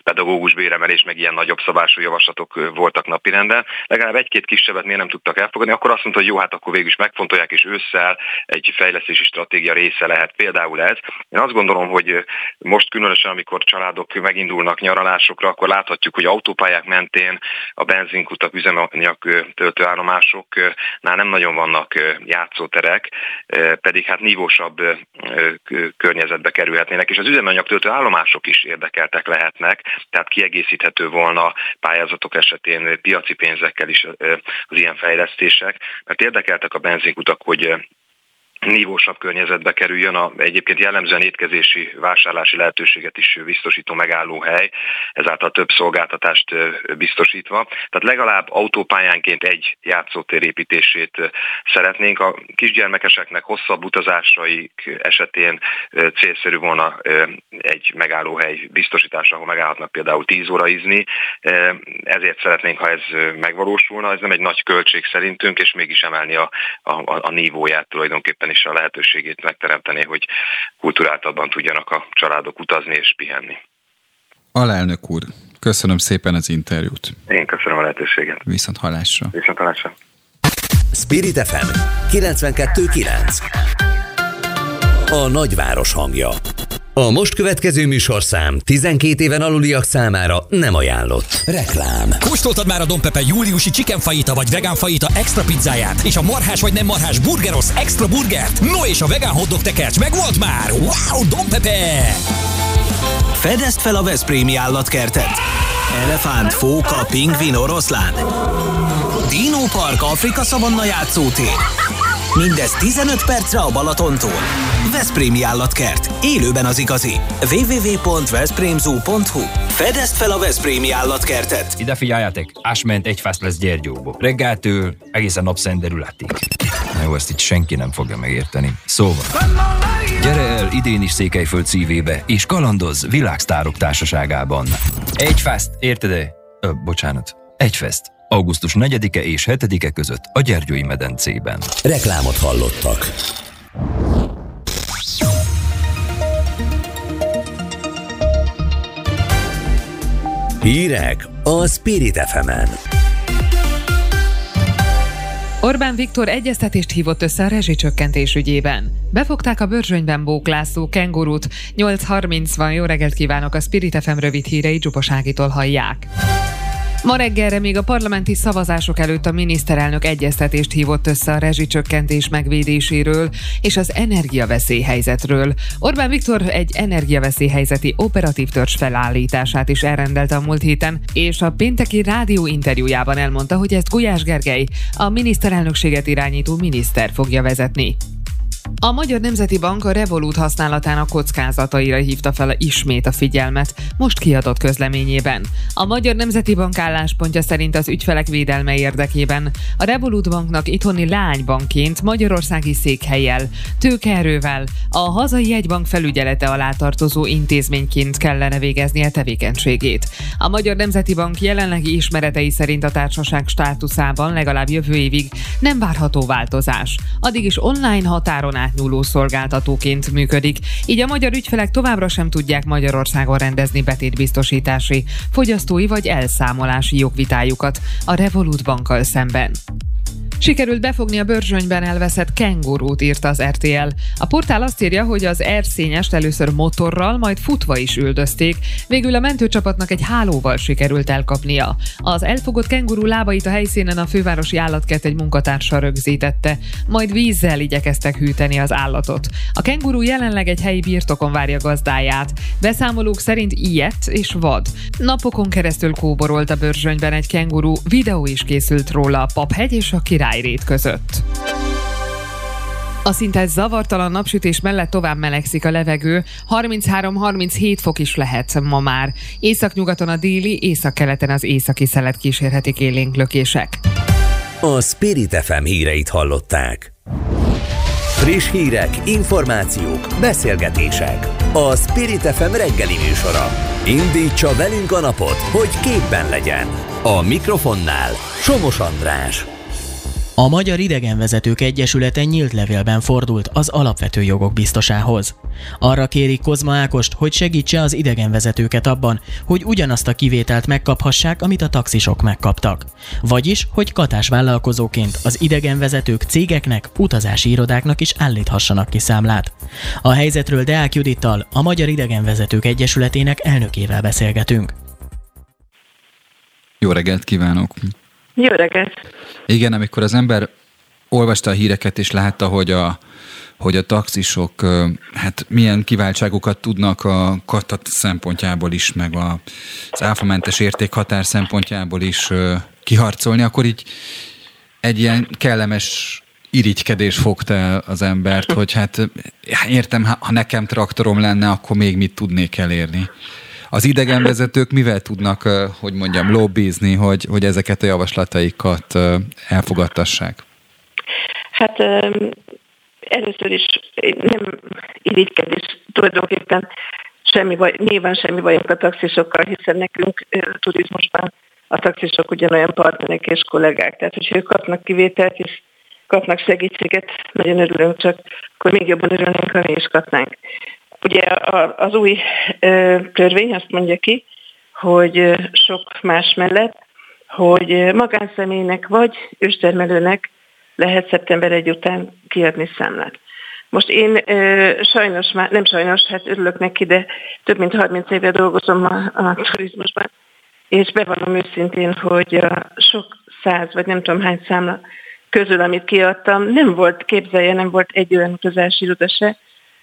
pedagógus béremelés, meg ilyen nagyobb szabású javaslatok voltak napirenden. Legalább egy-két kisebbet miért nem tudtak elfogadni, akkor azt mondta, hogy jó, hát akkor végül is megfontolják, és ősszel egy fejlesztési stratégia része lehet például ez. Én azt gondolom, hogy most különösen, amikor családok megindulnak nyaralásokra, akkor láthatjuk, hogy autópályák mentén a benzinkutak, üzemanyag töltőállomásoknál nem nagyon vannak játszóterek, pedig hát nívósabb környezetbe kerülhetnének, és az üzemanyag töltőállomások is érdekeltek lehetnek, tehát kiegészíthető volna pályázatok esetén piaci pénzekkel is az ilyen fejlesztések, mert érdekeltek a benzinkutak, hogy nívósabb környezetbe kerüljön, a, egyébként jellemzően étkezési, vásárlási lehetőséget is biztosító megállóhely, ezáltal több szolgáltatást biztosítva. Tehát legalább autópályánként egy játszótér építését szeretnénk. A kisgyermekeseknek hosszabb utazásaik esetén célszerű volna egy megállóhely biztosítása, ahol megállhatnak például 10 óra izni. Ezért szeretnénk, ha ez megvalósulna. Ez nem egy nagy költség szerintünk, és mégis emelni a, a, a nívóját tulajdonképpen is a lehetőségét megteremteni, hogy kulturáltabban tudjanak a családok utazni és pihenni. Alelnök úr, köszönöm szépen az interjút. Én köszönöm a lehetőséget. Viszont hallásra. Viszont hallásra. Spirit FM 92.9 A nagyváros hangja a most következő műsorszám 12 éven aluliak számára nem ajánlott. Reklám. Kóstoltad már a Don Pepe júliusi chicken fajita vagy vegán fajita extra pizzáját, és a marhás vagy nem marhás burgeros extra burgert? No és a vegán hotdog tekercs meg volt már! Wow, Don Pepe! Fedezd fel a Veszprémi állatkertet! Elefánt, fóka, pingvin, oroszlán. Dino Park Afrika Szavanna játszótér. Mindez 15 percre a Balatontól. Veszprémi állatkert. Élőben az igazi. www.veszprémzoo.hu Fedezd fel a Veszprémi állatkertet. Ide figyeljetek, ásment egy fász lesz Gyergyóból. Reggeltől egészen napszenderületig. Jó, ezt itt senki nem fogja megérteni. Szóval, gyere el idén is Székelyföld szívébe, és kalandoz világsztárok társaságában. Egy fászt, érted-e? Ö, bocsánat, egy fest augusztus 4-e és 7-e között a Gyergyói medencében. Reklámot hallottak. Hírek a Spirit fm -en. Orbán Viktor egyeztetést hívott össze a rezsicsökkentés ügyében. Befogták a bőrzsönyben bóklászó kengurút. 8.30 van, jó reggelt kívánok, a Spirit FM rövid hírei Csupaságitól hallják. Ma reggelre még a parlamenti szavazások előtt a miniszterelnök egyeztetést hívott össze a rezsicsökkentés megvédéséről és az energiaveszélyhelyzetről. Orbán Viktor egy energiaveszélyhelyzeti operatív törzs felállítását is elrendelte a múlt héten, és a pénteki rádió interjújában elmondta, hogy ezt Gulyás Gergely, a miniszterelnökséget irányító miniszter fogja vezetni. A Magyar Nemzeti Bank a Revolut használatának kockázataira hívta fel ismét a figyelmet, most kiadott közleményében. A Magyar Nemzeti Bank álláspontja szerint az ügyfelek védelme érdekében a Revolut Banknak itthoni lánybankként Magyarországi székhelyel, tőkeerővel, a hazai jegybank felügyelete alá tartozó intézményként kellene végeznie tevékenységét. A Magyar Nemzeti Bank jelenlegi ismeretei szerint a társaság státuszában legalább jövő évig nem várható változás. Addig is online határon átnyúló szolgáltatóként működik, így a magyar ügyfelek továbbra sem tudják Magyarországon rendezni betétbiztosítási, fogyasztói vagy elszámolási jogvitájukat a Revolut bankkal szemben. Sikerült befogni a bőrzsönyben elveszett kengurút, írta az RTL. A portál azt írja, hogy az erszényest először motorral, majd futva is üldözték, végül a mentőcsapatnak egy hálóval sikerült elkapnia. Az elfogott kenguru lábait a helyszínen a fővárosi állatkert egy munkatársa rögzítette, majd vízzel igyekeztek hűteni az állatot. A kenguru jelenleg egy helyi birtokon várja gazdáját. Beszámolók szerint ilyet és vad. Napokon keresztül kóborolt a bőrzsönyben egy kenguru, videó is készült róla a Paphegy és a Királyrét között. A szinte zavartalan napsütés mellett tovább melegszik a levegő, 33-37 fok is lehet ma már. Északnyugaton a déli, északkeleten az északi szelet kísérhetik élénk lökések. A Spirit FM híreit hallották. Friss hírek, információk, beszélgetések. A Spirit FM reggeli műsora. Indítsa velünk a napot, hogy képben legyen. A mikrofonnál Somos András. A Magyar Idegenvezetők Egyesülete nyílt levélben fordult az alapvető jogok biztosához. Arra kérik Kozma Ákost, hogy segítse az idegenvezetőket abban, hogy ugyanazt a kivételt megkaphassák, amit a taxisok megkaptak. Vagyis, hogy katás vállalkozóként az idegenvezetők cégeknek, utazási irodáknak is állíthassanak ki számlát. A helyzetről Deák Judittal, a Magyar Idegenvezetők Egyesületének elnökével beszélgetünk. Jó reggelt kívánok! Jó reggelt! Igen, amikor az ember olvasta a híreket és látta, hogy a, hogy a taxisok hát milyen kiváltságokat tudnak a katat szempontjából is, meg a, az áfamentes értékhatár szempontjából is kiharcolni, akkor így egy ilyen kellemes irigykedés fogta el az embert, hogy hát értem, ha nekem traktorom lenne, akkor még mit tudnék elérni. Az idegenvezetők mivel tudnak, hogy mondjam, lobbizni, hogy, hogy ezeket a javaslataikat elfogadtassák? Hát először is nem irigykedés tulajdonképpen semmi baj, nyilván semmi bajunk a taxisokkal, hiszen nekünk turizmusban a taxisok ugyanolyan partnerek és kollégák. Tehát, hogyha ők kapnak kivételt és kapnak segítséget, nagyon örülünk, csak akkor még jobban örülnénk, ha mi is kapnánk. Ugye az új törvény azt mondja ki, hogy sok más mellett, hogy magánszemélynek vagy őstermelőnek lehet szeptember 1 után kiadni számlát. Most én sajnos már, nem sajnos, hát örülök neki, de több mint 30 éve dolgozom a, a turizmusban, és bevallom őszintén, hogy a sok száz, vagy nem tudom hány számla közül, amit kiadtam, nem volt, képzelje, nem volt egy olyan iroda se,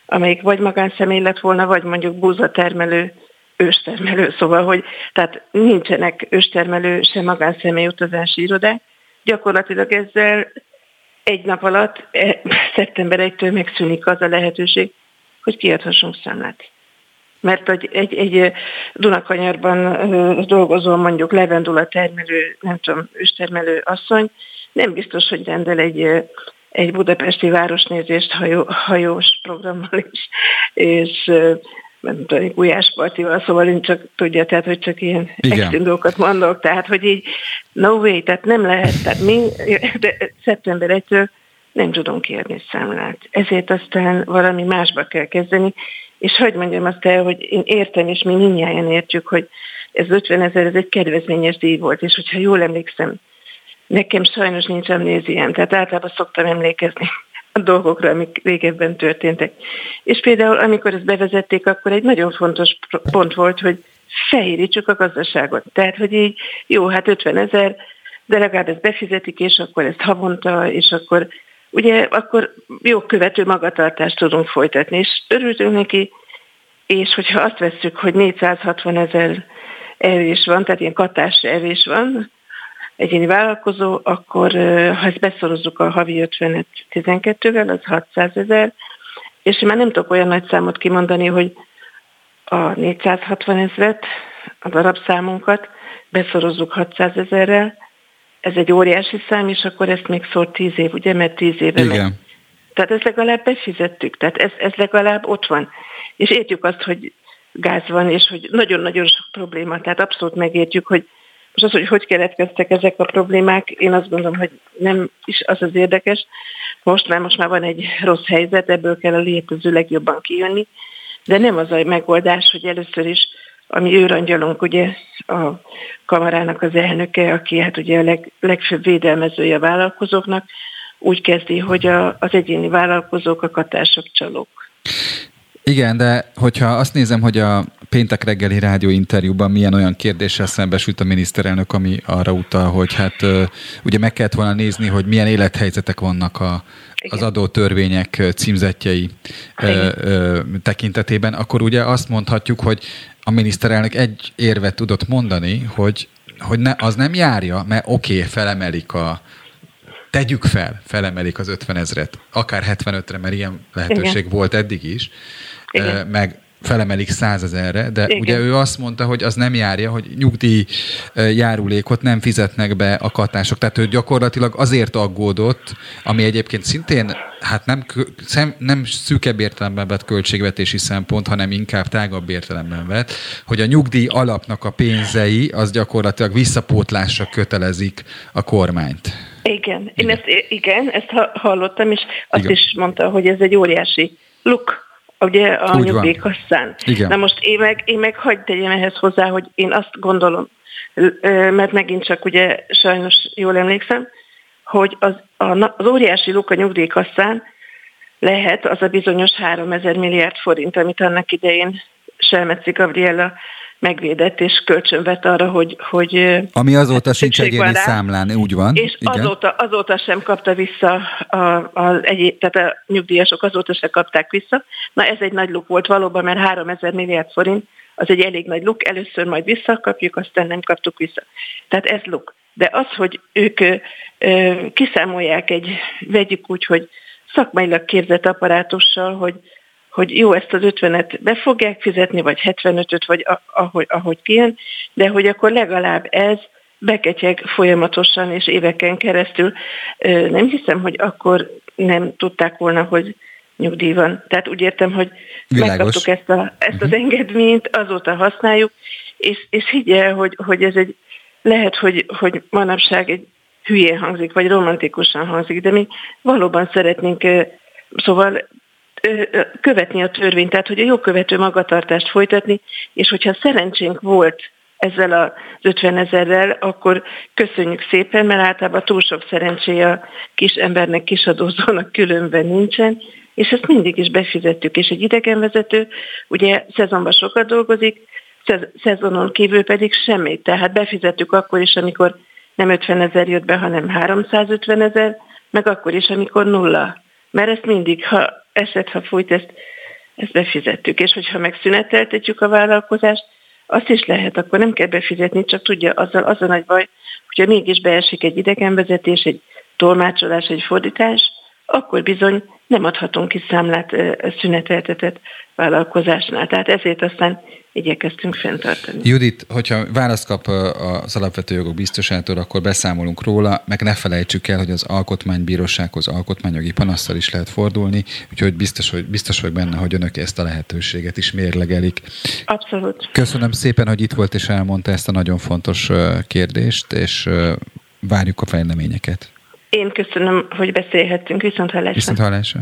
amelyik vagy magánszemély lett volna, vagy mondjuk búzatermelő, őstermelő, szóval, hogy tehát nincsenek őstermelő, se magánszemély utazási irodák. Gyakorlatilag ezzel egy nap alatt, e, szeptember 1-től megszűnik az a lehetőség, hogy kiadhassunk számlát. Mert egy, egy, egy Dunakanyarban dolgozó mondjuk levendula termelő, nem tudom, őstermelő asszony, nem biztos, hogy rendel egy egy budapesti városnézést hajó, hajós programmal is, és nem tudom, Gulyás Partival, szóval én csak tudja, tehát, hogy csak ilyen extindókat mondok, tehát, hogy így no way, tehát nem lehet, tehát mi, [LAUGHS] de szeptember 1 nem tudunk kérni számlát. Ezért aztán valami másba kell kezdeni, és hogy mondjam azt el, hogy én értem, és mi mindjárt értjük, hogy ez 50 ezer, ez egy kedvezményes díj volt, és hogyha jól emlékszem, Nekem sajnos nincs amnéziám, tehát általában szoktam emlékezni a dolgokra, amik régebben történtek. És például, amikor ezt bevezették, akkor egy nagyon fontos pont volt, hogy fehérítsük a gazdaságot. Tehát, hogy így, jó, hát 50 ezer, de legalább ezt befizetik, és akkor ezt havonta, és akkor ugye akkor jó követő magatartást tudunk folytatni, és örültünk neki, és hogyha azt vesszük, hogy 460 ezer evés van, tehát ilyen katás evés van, egyéni vállalkozó, akkor ha ezt beszorozzuk a havi 50 12-vel, az 600 ezer, és már nem tudok olyan nagy számot kimondani, hogy a 460 ezeret, a darabszámunkat beszorozzuk 600 ezerrel, ez egy óriási szám, és akkor ezt még szólt 10 év, ugye, mert 10 éve Igen. Meg. Tehát ezt legalább befizettük, tehát ez, ez legalább ott van. És értjük azt, hogy gáz van, és hogy nagyon-nagyon sok probléma, tehát abszolút megértjük, hogy most az, hogy hogy keletkeztek ezek a problémák, én azt gondolom, hogy nem is az az érdekes. Most már, most már van egy rossz helyzet, ebből kell a létező legjobban kijönni, de nem az a megoldás, hogy először is ami őrangyalunk, ugye a kamarának az elnöke, aki hát ugye a leg, legfőbb védelmezője a vállalkozóknak, úgy kezdi, hogy a, az egyéni vállalkozók a katások csalók. Igen, de hogyha azt nézem, hogy a péntek reggeli rádió interjúban milyen olyan kérdéssel szembesült a miniszterelnök, ami arra utal, hogy hát ugye meg kellett volna nézni, hogy milyen élethelyzetek vannak a, az adó törvények címzetjei ö, ö, tekintetében, akkor ugye azt mondhatjuk, hogy a miniszterelnök egy érvet tudott mondani, hogy, hogy ne, az nem járja, mert oké, okay, felemelik a, tegyük fel, felemelik az 50 ezret, akár 75-re, mert ilyen lehetőség Igen. volt eddig is, Igen. meg felemelik százezerre, de Igen. ugye ő azt mondta, hogy az nem járja, hogy nyugdíj járulékot nem fizetnek be a katások. Tehát ő gyakorlatilag azért aggódott, ami egyébként szintén hát nem, nem szűkebb értelemben vett költségvetési szempont, hanem inkább tágabb értelemben vett, hogy a nyugdíj alapnak a pénzei az gyakorlatilag visszapótlásra kötelezik a kormányt. Igen, én ezt, igen, ezt hallottam, és azt igen. is mondta, hogy ez egy óriási luk ugye a nyugdíjkasszán. Na most én meg, én meg hagyd tegyem ehhez hozzá, hogy én azt gondolom, mert megint csak ugye sajnos jól emlékszem, hogy az, az óriási luk a nyugdíjkasszán lehet az a bizonyos 3000 milliárd forint, amit annak idején Selmeci Gabriella megvédett és kölcsönvet arra, hogy... hogy Ami azóta sincs egyéni számlán, úgy van. És igen. Azóta, azóta sem kapta vissza, a, a, egy, tehát a nyugdíjasok azóta sem kapták vissza. Na ez egy nagy luk volt valóban, mert 3000 milliárd forint az egy elég nagy luk, először majd visszakapjuk, aztán nem kaptuk vissza. Tehát ez luk. De az, hogy ők ö, kiszámolják egy, vegyük úgy, hogy szakmailag képzett apparátussal, hogy hogy jó, ezt az 50-et be fogják fizetni, vagy 75-öt, vagy ahogy, ahogy kijön, de hogy akkor legalább ez beketyeg folyamatosan és éveken keresztül. Nem hiszem, hogy akkor nem tudták volna, hogy nyugdíj van. Tehát úgy értem, hogy Világos. megkaptuk ezt, a, ezt az mhm. engedményt, azóta használjuk, és, és higgyel, hogy, hogy ez egy, lehet, hogy, hogy manapság egy hülyén hangzik, vagy romantikusan hangzik, de mi valóban szeretnénk, szóval követni a törvényt, tehát hogy a jogkövető magatartást folytatni, és hogyha szerencsénk volt ezzel az 50 ezerrel, akkor köszönjük szépen, mert általában túl sok szerencséje a kis embernek, kisadózónak különben nincsen, és ezt mindig is befizettük, és egy idegenvezető ugye szezonban sokat dolgozik, szezonon kívül pedig semmit, tehát befizettük akkor is, amikor nem 50 ezer jött be, hanem 350 ezer, meg akkor is, amikor nulla. Mert ezt mindig, ha eset, ha fújt, ezt, ezt befizettük. És hogyha megszüneteltetjük a vállalkozást, azt is lehet, akkor nem kell befizetni, csak tudja, azzal az a nagy baj, hogyha mégis beesik egy idegenvezetés, egy tolmácsolás, egy fordítás, akkor bizony nem adhatunk ki számlát szüneteltetett vállalkozásnál. Tehát ezért aztán igyekeztünk fenntartani. Judit, hogyha választ kap az alapvető jogok biztosától, akkor beszámolunk róla, meg ne felejtsük el, hogy az alkotmánybírósághoz alkotmányjogi panasszal is lehet fordulni, úgyhogy biztos, hogy, biztos vagyok benne, hogy önök ezt a lehetőséget is mérlegelik. Abszolút. Köszönöm szépen, hogy itt volt és elmondta ezt a nagyon fontos kérdést, és várjuk a fejleményeket. Én köszönöm, hogy beszélhettünk. Viszont hallásra. Viszont hallásra.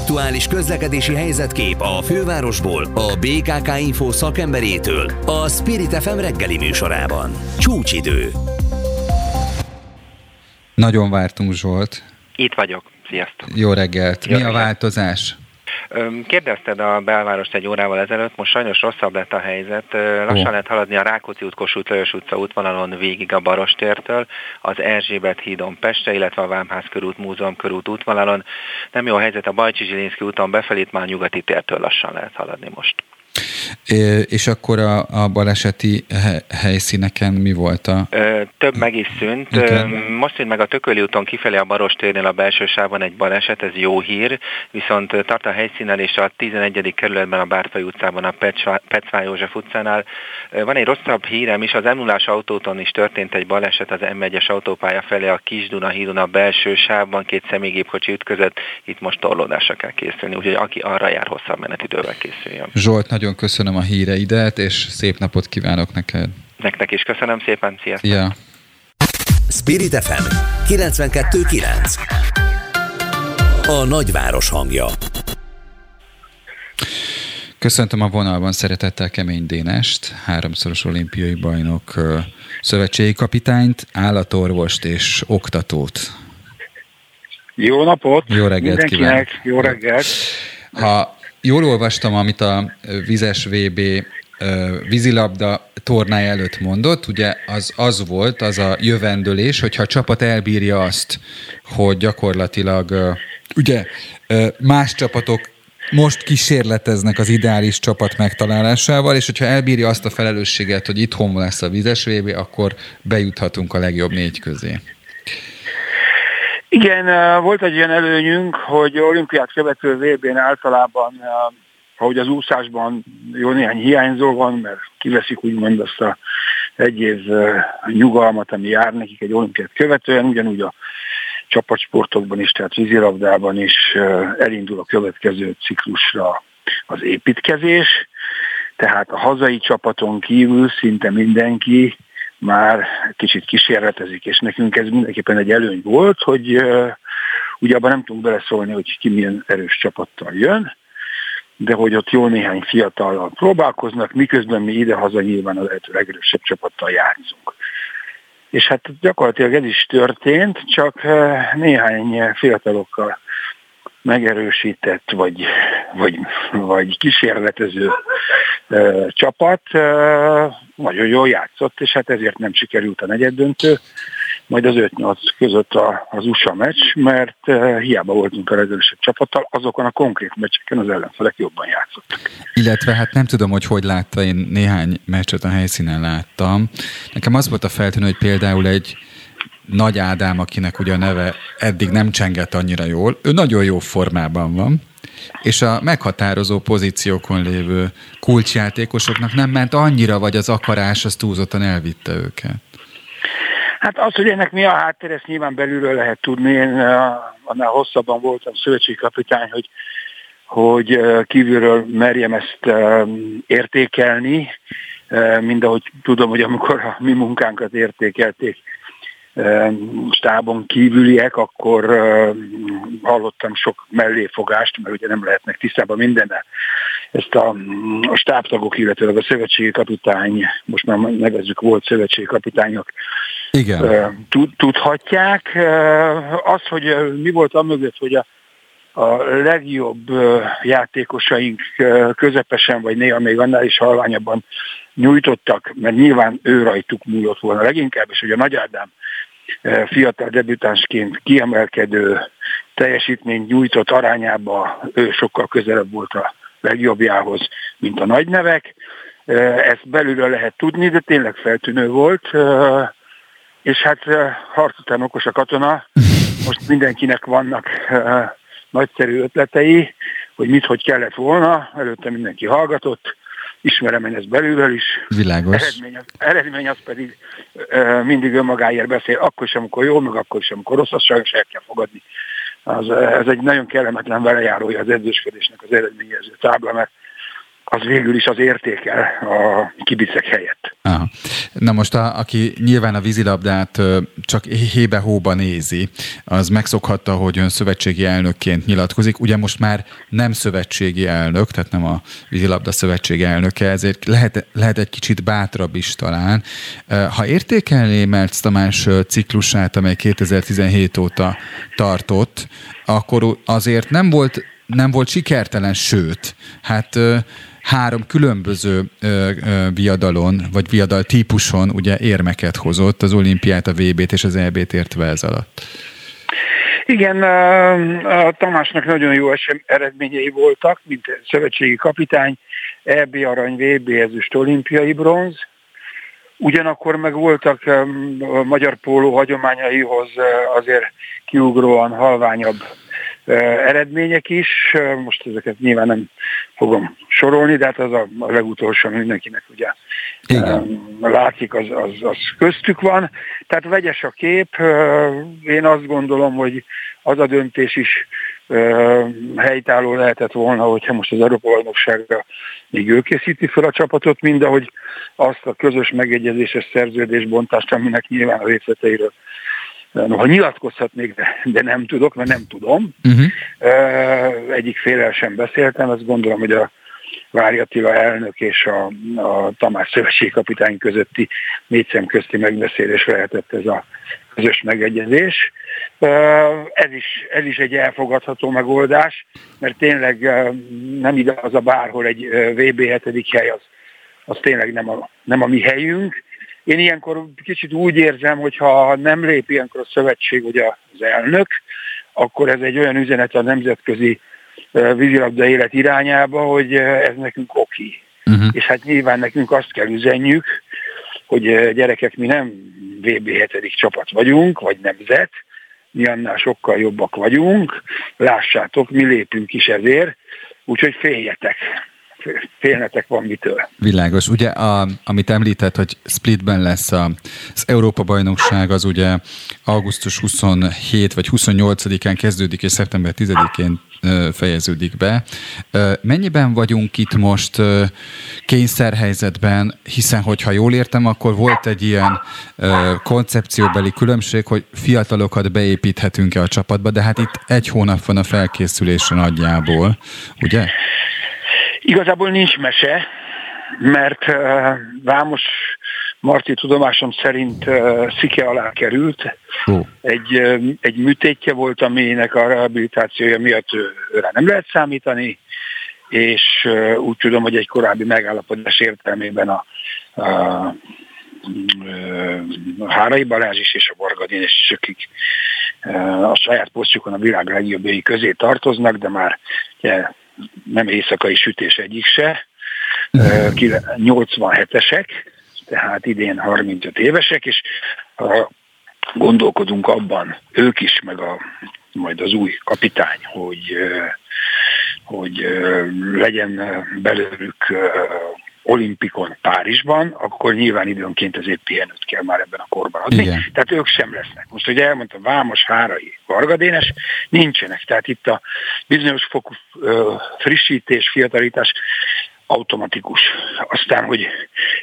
Aktuális közlekedési helyzetkép a fővárosból, a BKK Info szakemberétől, a Spirit FM reggeli műsorában. Csúcsidő. Nagyon vártunk, Zsolt. Itt vagyok. Sziasztok. Jó reggelt. Jó Mi reggelt. a változás? Kérdezted a belvárost egy órával ezelőtt, most sajnos rosszabb lett a helyzet. Lassan lehet haladni a Rákóczi út, Kossuth Lajos utca útvonalon végig a Barostértől, az Erzsébet hídon Pestre, illetve a Vámház körút, Múzeum körút útvonalon. Nem jó a helyzet a Bajcsi Zsilinszki úton befelé, már nyugati tértől lassan lehet haladni most. És akkor a, a baleseti helyszíneken mi volt a... Több meg is szűnt. Okay. Most szűnt meg a Tököli úton kifelé a Barostérnél a belső sávban egy baleset, ez jó hír, viszont tart a helyszínen és a 11. kerületben a Bárfai utcában a Pecvá József utcánál. Van egy rosszabb hírem is, az m autóton is történt egy baleset az M1-es autópálya felé a Kisduna hídon a belső sávban, két személygépkocsi ütközött, itt most torlódásra kell készülni, úgyhogy aki arra jár, hosszabb menetidővel készüljön. Zsolt, nagyon köszönöm a híreidet, és szép napot kívánok neked. Nektek is köszönöm szépen, sziasztok! Ja. Spirit FM 92.9 A nagyváros hangja Köszöntöm a vonalban szeretettel Kemény Dénest, háromszoros olimpiai bajnok, szövetségi kapitányt, állatorvost és oktatót. Jó napot! Jó reggelt kívánok! Jó reggelt! Ha jól olvastam, amit a vizes VB vízilabda tornája előtt mondott, ugye az az volt, az a jövendőlés, hogyha a csapat elbírja azt, hogy gyakorlatilag ugye más csapatok most kísérleteznek az ideális csapat megtalálásával, és hogyha elbírja azt a felelősséget, hogy itthon lesz a vizes VB, akkor bejuthatunk a legjobb négy közé. Igen, volt egy ilyen előnyünk, hogy olimpiát követő VB-n általában, ahogy az úszásban jó néhány hiányzó van, mert kiveszik úgymond azt a egy év nyugalmat, ami jár nekik egy olimpiát követően, ugyanúgy a csapatsportokban is, tehát vízilabdában is elindul a következő ciklusra az építkezés, tehát a hazai csapaton kívül szinte mindenki már kicsit kísérletezik, és nekünk ez mindenképpen egy előny volt, hogy uh, ugye abban nem tudunk beleszólni, hogy ki milyen erős csapattal jön, de hogy ott jó néhány fiatallal próbálkoznak, miközben mi idehaza nyilván a lehető legerősebb csapattal játszunk. És hát gyakorlatilag ez is történt, csak néhány fiatalokkal megerősített, vagy, vagy, vagy kísérletező ö, csapat ö, nagyon jól játszott, és hát ezért nem sikerült a negyeddöntő, majd az 5-8 között a, az USA meccs, mert uh, hiába voltunk a legerősebb csapattal, azokon a konkrét meccseken az ellenfelek jobban játszottak. Illetve hát nem tudom, hogy hogy látta, én néhány meccset a helyszínen láttam. Nekem az volt a feltűnő, hogy például egy nagy Ádám, akinek ugye a neve eddig nem csengett annyira jól, ő nagyon jó formában van, és a meghatározó pozíciókon lévő kulcsjátékosoknak nem ment annyira, vagy az akarás az túlzottan elvitte őket. Hát az, hogy ennek mi a háttér, ezt nyilván belülről lehet tudni. Én annál hosszabban voltam szövetségkapitány, hogy, hogy kívülről merjem ezt értékelni, mind ahogy tudom, hogy amikor a mi munkánkat értékelték stábon kívüliek, akkor hallottam sok melléfogást, mert ugye nem lehetnek tisztában mindennel. Ezt a, a stábtagok, illetve a szövetségi kapitány, most már nevezzük volt szövetségi kapitányok, Igen. tudhatják. Az, hogy mi volt a mögött, hogy a a legjobb játékosaink közepesen, vagy néha még annál is halványabban nyújtottak, mert nyilván ő rajtuk múlott volna leginkább, és hogy a Nagy Ádám fiatal debütánsként kiemelkedő teljesítményt nyújtott arányába ő sokkal közelebb volt a legjobbjához, mint a nagy nevek. Ezt belülről lehet tudni, de tényleg feltűnő volt. És hát harc után okos a katona, most mindenkinek vannak nagyszerű ötletei, hogy mit, hogy kellett volna, előtte mindenki hallgatott, ismerem én ezt belülről is. Világos. Eredmény az, eredmény az pedig e, mindig önmagáért beszél, akkor sem, amikor jó, meg akkor sem, amikor rossz, azt sajnos el kell fogadni. Az, ez egy nagyon kellemetlen velejárója az edzősködésnek az eredményező tábla, mert az végül is az értékel a kibicek helyett. Aha. Na most, a, aki nyilván a vízilabdát csak hébe-hóba nézi, az megszokhatta, hogy ön szövetségi elnökként nyilatkozik. Ugye most már nem szövetségi elnök, tehát nem a vízilabda szövetségi elnöke, ezért lehet, lehet egy kicsit bátrabb is talán. Ha értékelné Merc Tamás ciklusát, amely 2017 óta tartott, akkor azért nem volt nem volt sikertelen, sőt, hát három különböző ö, ö, viadalon, vagy viadal típuson ugye érmeket hozott, az olimpiát, a VB-t és az EB-t értve ez alatt. Igen, a Tamásnak nagyon jó eredményei voltak, mint szövetségi kapitány, EB arany, VB ezüst olimpiai bronz. Ugyanakkor meg voltak a magyar póló hagyományaihoz azért kiugróan halványabb eredmények is. Most ezeket nyilván nem fogom sorolni, de hát az a, a legutolsó, mindenkinek ugye Igen. látszik, az, az, az köztük van. Tehát vegyes a kép. Én azt gondolom, hogy az a döntés is helytálló lehetett volna, hogyha most az Európa bajnokságra még ő készíti fel a csapatot, mind ahogy azt a közös megegyezéses szerződésbontást, aminek nyilván a részleteiről ha nyilatkozhatnék, de, de nem tudok, mert nem tudom. Uh-huh. Egyik félel sem beszéltem, azt gondolom, hogy a Vári Attila elnök és a, a Tamás kapitány közötti négy szem közti megbeszélés lehetett ez a közös megegyezés. Ez is, ez is egy elfogadható megoldás, mert tényleg nem igaz a bárhol egy VB 7. hely, az, az tényleg nem a, nem a mi helyünk. Én ilyenkor kicsit úgy érzem, hogy ha nem lép ilyenkor a szövetség vagy az elnök, akkor ez egy olyan üzenet a nemzetközi vízilabda élet irányába, hogy ez nekünk oki. Uh-huh. És hát nyilván nekünk azt kell üzenjük, hogy gyerekek, mi nem VB 7. csapat vagyunk, vagy nemzet, mi annál sokkal jobbak vagyunk, lássátok, mi lépünk is ezért, úgyhogy féljetek félnetek van mitől. Világos. Ugye, a, amit említett, hogy Splitben lesz a, az Európa-bajnokság, az ugye augusztus 27 vagy 28-án kezdődik, és szeptember 10-én fejeződik be. Mennyiben vagyunk itt most kényszerhelyzetben, hiszen hogyha jól értem, akkor volt egy ilyen koncepcióbeli különbség, hogy fiatalokat beépíthetünk-e a csapatba, de hát itt egy hónap van a felkészülésre nagyjából, ugye? Igazából nincs mese, mert uh, Vámos Marti tudomásom szerint uh, szike alá került. Oh. Egy, uh, egy műtétje volt, aminek a rehabilitációja miatt őre nem lehet számítani, és úgy tudom, hogy egy korábbi megállapodás értelmében a, a, a Hárai Balázs is és a Vargadén is, akik a saját posztjukon a világ legjobbjai közé tartoznak, de már ugye, nem éjszakai sütés egyik se, 87-esek, tehát idén 35 évesek, és gondolkodunk abban, ők is, meg a, majd az új kapitány, hogy, hogy legyen belőlük olimpikon Párizsban, akkor nyilván időnként azért pihenőt kell már ebben a korban adni. Igen. Tehát ők sem lesznek. Most ugye elmondtam, Vámos, Hárai, Vargadénes, nincsenek. Tehát itt a bizonyos fokú frissítés, fiatalítás automatikus. Aztán, hogy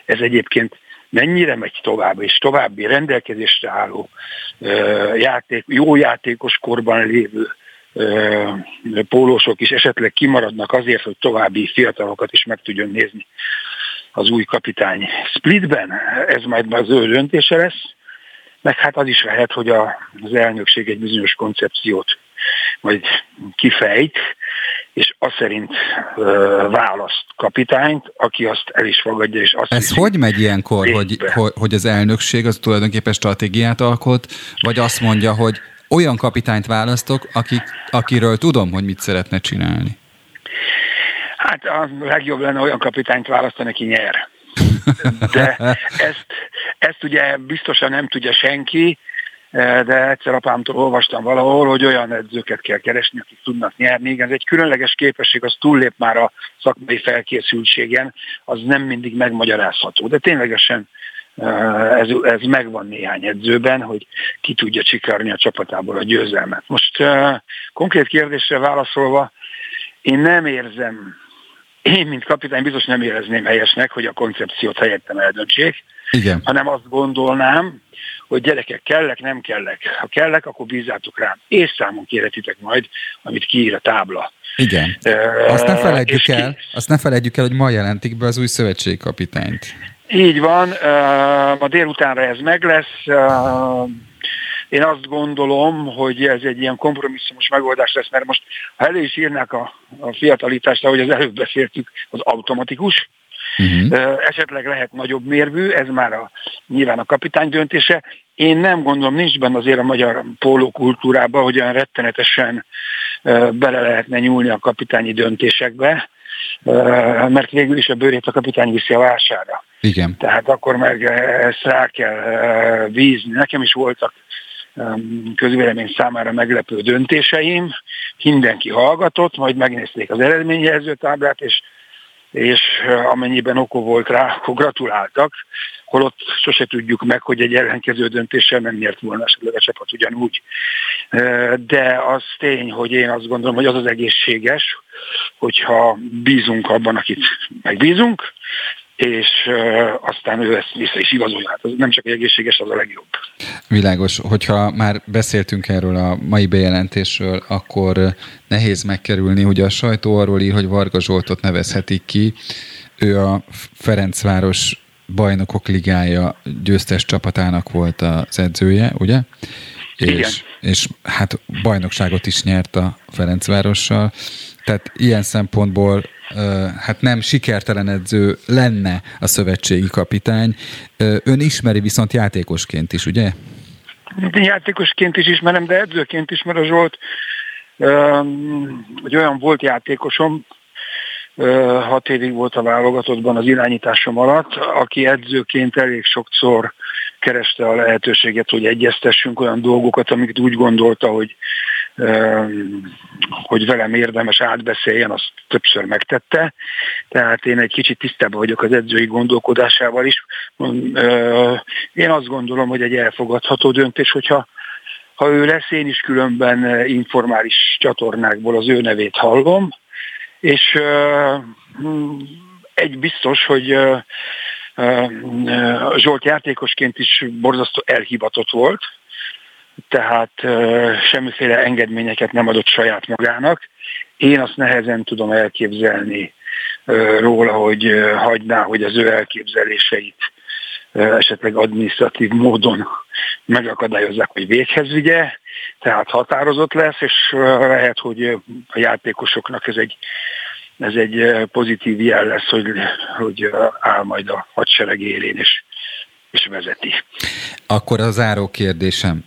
ez egyébként mennyire megy tovább, és további rendelkezésre álló játék, jó játékos korban lévő pólósok is esetleg kimaradnak azért, hogy további fiatalokat is meg tudjon nézni az új kapitány Splitben. Ez majd az ő döntése lesz, meg hát az is lehet, hogy a, az elnökség egy bizonyos koncepciót majd kifejt, és az szerint ö, választ kapitányt, aki azt el is fogadja, és azt Ez hogy megy ilyenkor, hogy, hogy az elnökség az tulajdonképpen stratégiát alkot, vagy azt mondja, hogy olyan kapitányt választok, akik, akiről tudom, hogy mit szeretne csinálni. Hát a legjobb lenne olyan kapitányt választani, aki nyer. De ezt, ezt ugye biztosan nem tudja senki, de egyszer apámtól olvastam valahol, hogy olyan edzőket kell keresni, akik tudnak nyerni. Ez egy különleges képesség, az túllép már a szakmai felkészültségen, az nem mindig megmagyarázható. De ténylegesen ez, ez megvan néhány edzőben, hogy ki tudja csikarni a csapatából a győzelmet. Most konkrét kérdésre válaszolva, én nem érzem, én, mint kapitány biztos nem érezném helyesnek, hogy a koncepciót helyettem eldöntsék, Igen. hanem azt gondolnám, hogy gyerekek, kellek, nem kellek. Ha kellek, akkor bízzátok rám. És számon kérhetitek majd, amit kiír a tábla. Igen. Azt ne felejtjük el, azt ne felejtjük el, hogy ma jelentik be az új szövetségkapitányt. Így van, ma délutánra ez meg lesz. Én azt gondolom, hogy ez egy ilyen kompromisszumos megoldás lesz, mert most ha elő is írnák a, a fiatalitást, ahogy az előbb beszéltük, az automatikus, Uh-huh. Esetleg lehet nagyobb mérvű, ez már a, nyilván a kapitány döntése. Én nem gondolom, nincs benne azért a magyar pólókultúrában, hogy olyan rettenetesen bele lehetne nyúlni a kapitányi döntésekbe, mert végül is a bőrét a kapitány viszi a vására. Igen. Tehát akkor meg ezt rá kell vízni. Nekem is voltak közvélemény számára meglepő döntéseim, mindenki hallgatott, majd megnézték az eredményjelző táblát, és és amennyiben okó volt rá, akkor gratuláltak, holott sose tudjuk meg, hogy egy ellenkező döntéssel nem nyert volna esetleg a csapat ugyanúgy. De az tény, hogy én azt gondolom, hogy az az egészséges, hogyha bízunk abban, akit megbízunk, és aztán ő ezt vissza is igazolja. Hát nem csak egy egészséges, az a legjobb. Világos, hogyha már beszéltünk erről a mai bejelentésről, akkor nehéz megkerülni, hogy a sajtó arról ír, hogy Varga Zsoltot nevezhetik ki. Ő a Ferencváros bajnokok ligája győztes csapatának volt az edzője, ugye? Igen. És, és hát bajnokságot is nyert a Ferencvárossal. Tehát ilyen szempontból hát nem sikertelen edző lenne a szövetségi kapitány. Ön ismeri viszont játékosként is, ugye? Játékosként is ismerem, de edzőként is, mert a Zsolt hogy olyan volt játékosom, hat évig volt a válogatottban az irányításom alatt, aki edzőként elég sokszor kereste a lehetőséget, hogy egyeztessünk olyan dolgokat, amiket úgy gondolta, hogy hogy velem érdemes átbeszéljen, azt többször megtette. Tehát én egy kicsit tisztában vagyok az edzői gondolkodásával is. Én azt gondolom, hogy egy elfogadható döntés, hogyha ha ő lesz, én is különben informális csatornákból az ő nevét hallom, és egy biztos, hogy Zsolt játékosként is borzasztó elhibatott volt, tehát semmiféle engedményeket nem adott saját magának. Én azt nehezen tudom elképzelni róla, hogy hagyná, hogy az ő elképzeléseit esetleg administratív módon megakadályozzák, hogy véghez vigye, tehát határozott lesz, és lehet, hogy a játékosoknak ez egy, ez egy pozitív jel lesz, hogy, hogy áll majd a hadsereg élén, és, és vezeti. Akkor az záró kérdésem.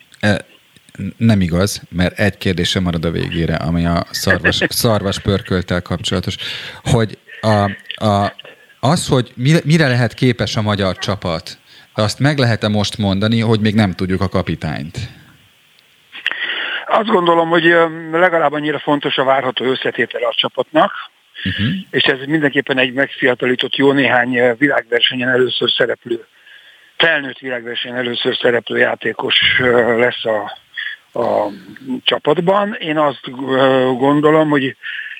Nem igaz, mert egy kérdésem marad a végére, ami a szarvas, [LAUGHS] szarvas pörköltel kapcsolatos, hogy a, a, az, hogy mire, mire lehet képes a magyar csapat, azt meg lehet-e most mondani, hogy még nem tudjuk a kapitányt? Azt gondolom, hogy legalább annyira fontos a várható összetétele a csapatnak, uh-huh. és ez mindenképpen egy megfiatalított jó néhány világversenyen először szereplő, felnőtt világversenyen először szereplő játékos lesz a, a csapatban. Én azt gondolom, hogy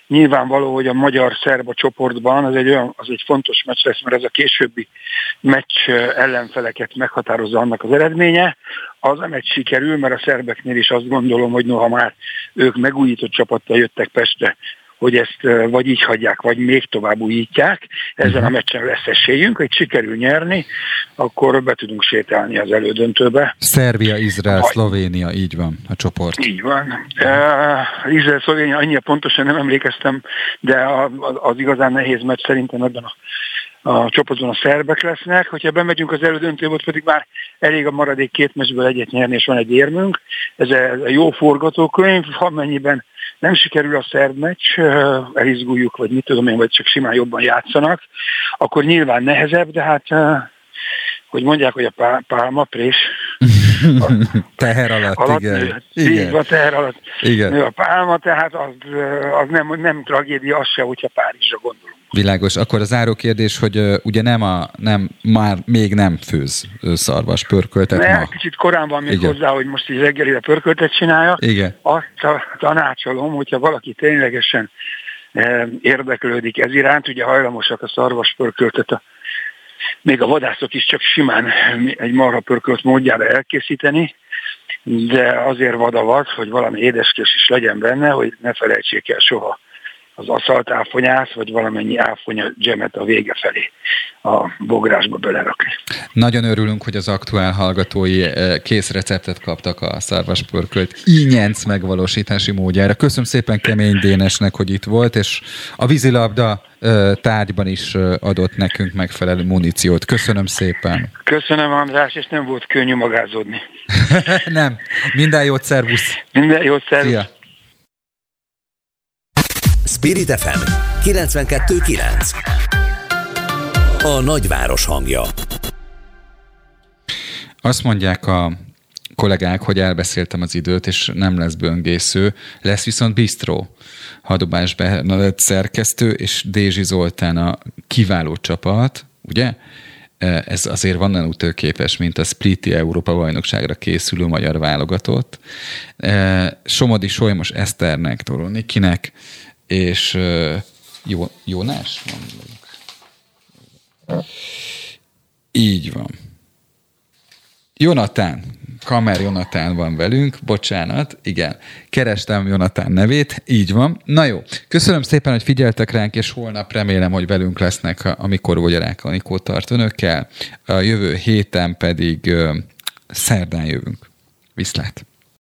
nyilvánvaló, hogy a magyar-szerb csoportban az egy, olyan, az egy fontos meccs lesz, mert ez a későbbi meccs ellenfeleket meghatározza annak az eredménye. Az a meccs sikerül, mert a szerbeknél is azt gondolom, hogy noha már ők megújított csapattal jöttek Pestre, hogy ezt vagy így hagyják, vagy még tovább újítják. Ezen a mhm. meccsen lesz esélyünk, hogy sikerül nyerni, akkor be tudunk sétálni az elődöntőbe. Szerbia, Izrael, vagy... Szlovénia, így van a csoport. Így van. Uh, Izrael, Szlovénia, annyira pontosan nem emlékeztem, de az igazán nehéz meccs szerintem ebben a a csoportban a szerbek lesznek, hogyha bemegyünk az elődöntőbe, ott pedig már elég a maradék két meccsből egyet nyerni, és van egy érmünk. Ez a jó forgatókönyv, ha mennyiben nem sikerül a szerb meccs, elizguljuk, vagy mit tudom én, vagy csak simán jobban játszanak, akkor nyilván nehezebb, de hát hogy mondják, hogy a pálma prés. [LAUGHS] teher alatt, alatt igen. Nő, igen. a teher alatt igen. nő a pálma, tehát az, az nem, nem tragédia, az se, hogyha Párizsra gondolunk. Világos. Akkor az záró kérdés, hogy uh, ugye nem a, nem, már még nem főz szarvas pörköltet ne, ma. Kicsit korán van még Igen. hozzá, hogy most így reggelire pörköltet csinálja. Igen. Azt tanácsolom, hogyha valaki ténylegesen eh, érdeklődik ez iránt, ugye hajlamosak a szarvas pörköltet a még a vadászok is csak simán egy marhapörkölt módjára elkészíteni, de azért vadavat, hogy valami édeskés is legyen benne, hogy ne felejtsék el soha az aszalt áfonyát, vagy valamennyi áfonya gemet a vége felé a bográsba belerakni. Nagyon örülünk, hogy az aktuál hallgatói eh, kész receptet kaptak a szarvaspörkölt ínyenc megvalósítási módjára. Köszönöm szépen Kemény Dénesnek, hogy itt volt, és a vízilabda eh, tárgyban is eh, adott nekünk megfelelő muníciót. Köszönöm szépen. Köszönöm András, és nem volt könnyű magázódni. [LAUGHS] nem. Minden jót, szervusz. Minden jót, szervusz. Szia. Spirit FM 92.9 A nagyváros hangja Azt mondják a kollégák, hogy elbeszéltem az időt, és nem lesz böngésző, lesz viszont bistró. Hadobás Bernadett szerkesztő, és Dézsi Zoltán a kiváló csapat, ugye? Ez azért van nem ütőképes, mint a Spliti Európa bajnokságra készülő magyar válogatott. Somodi Solymos Eszternek, Toronikinek, és jó, Jónás? Mondjuk. Így van. Jonatán, Kamer Jonatán van velünk, bocsánat, igen, kerestem Jonatán nevét, így van. Na jó, köszönöm szépen, hogy figyeltek ránk, és holnap remélem, hogy velünk lesznek, amikor Vogyarák Anikó tart önökkel. A jövő héten pedig szerdán jövünk. Viszlát!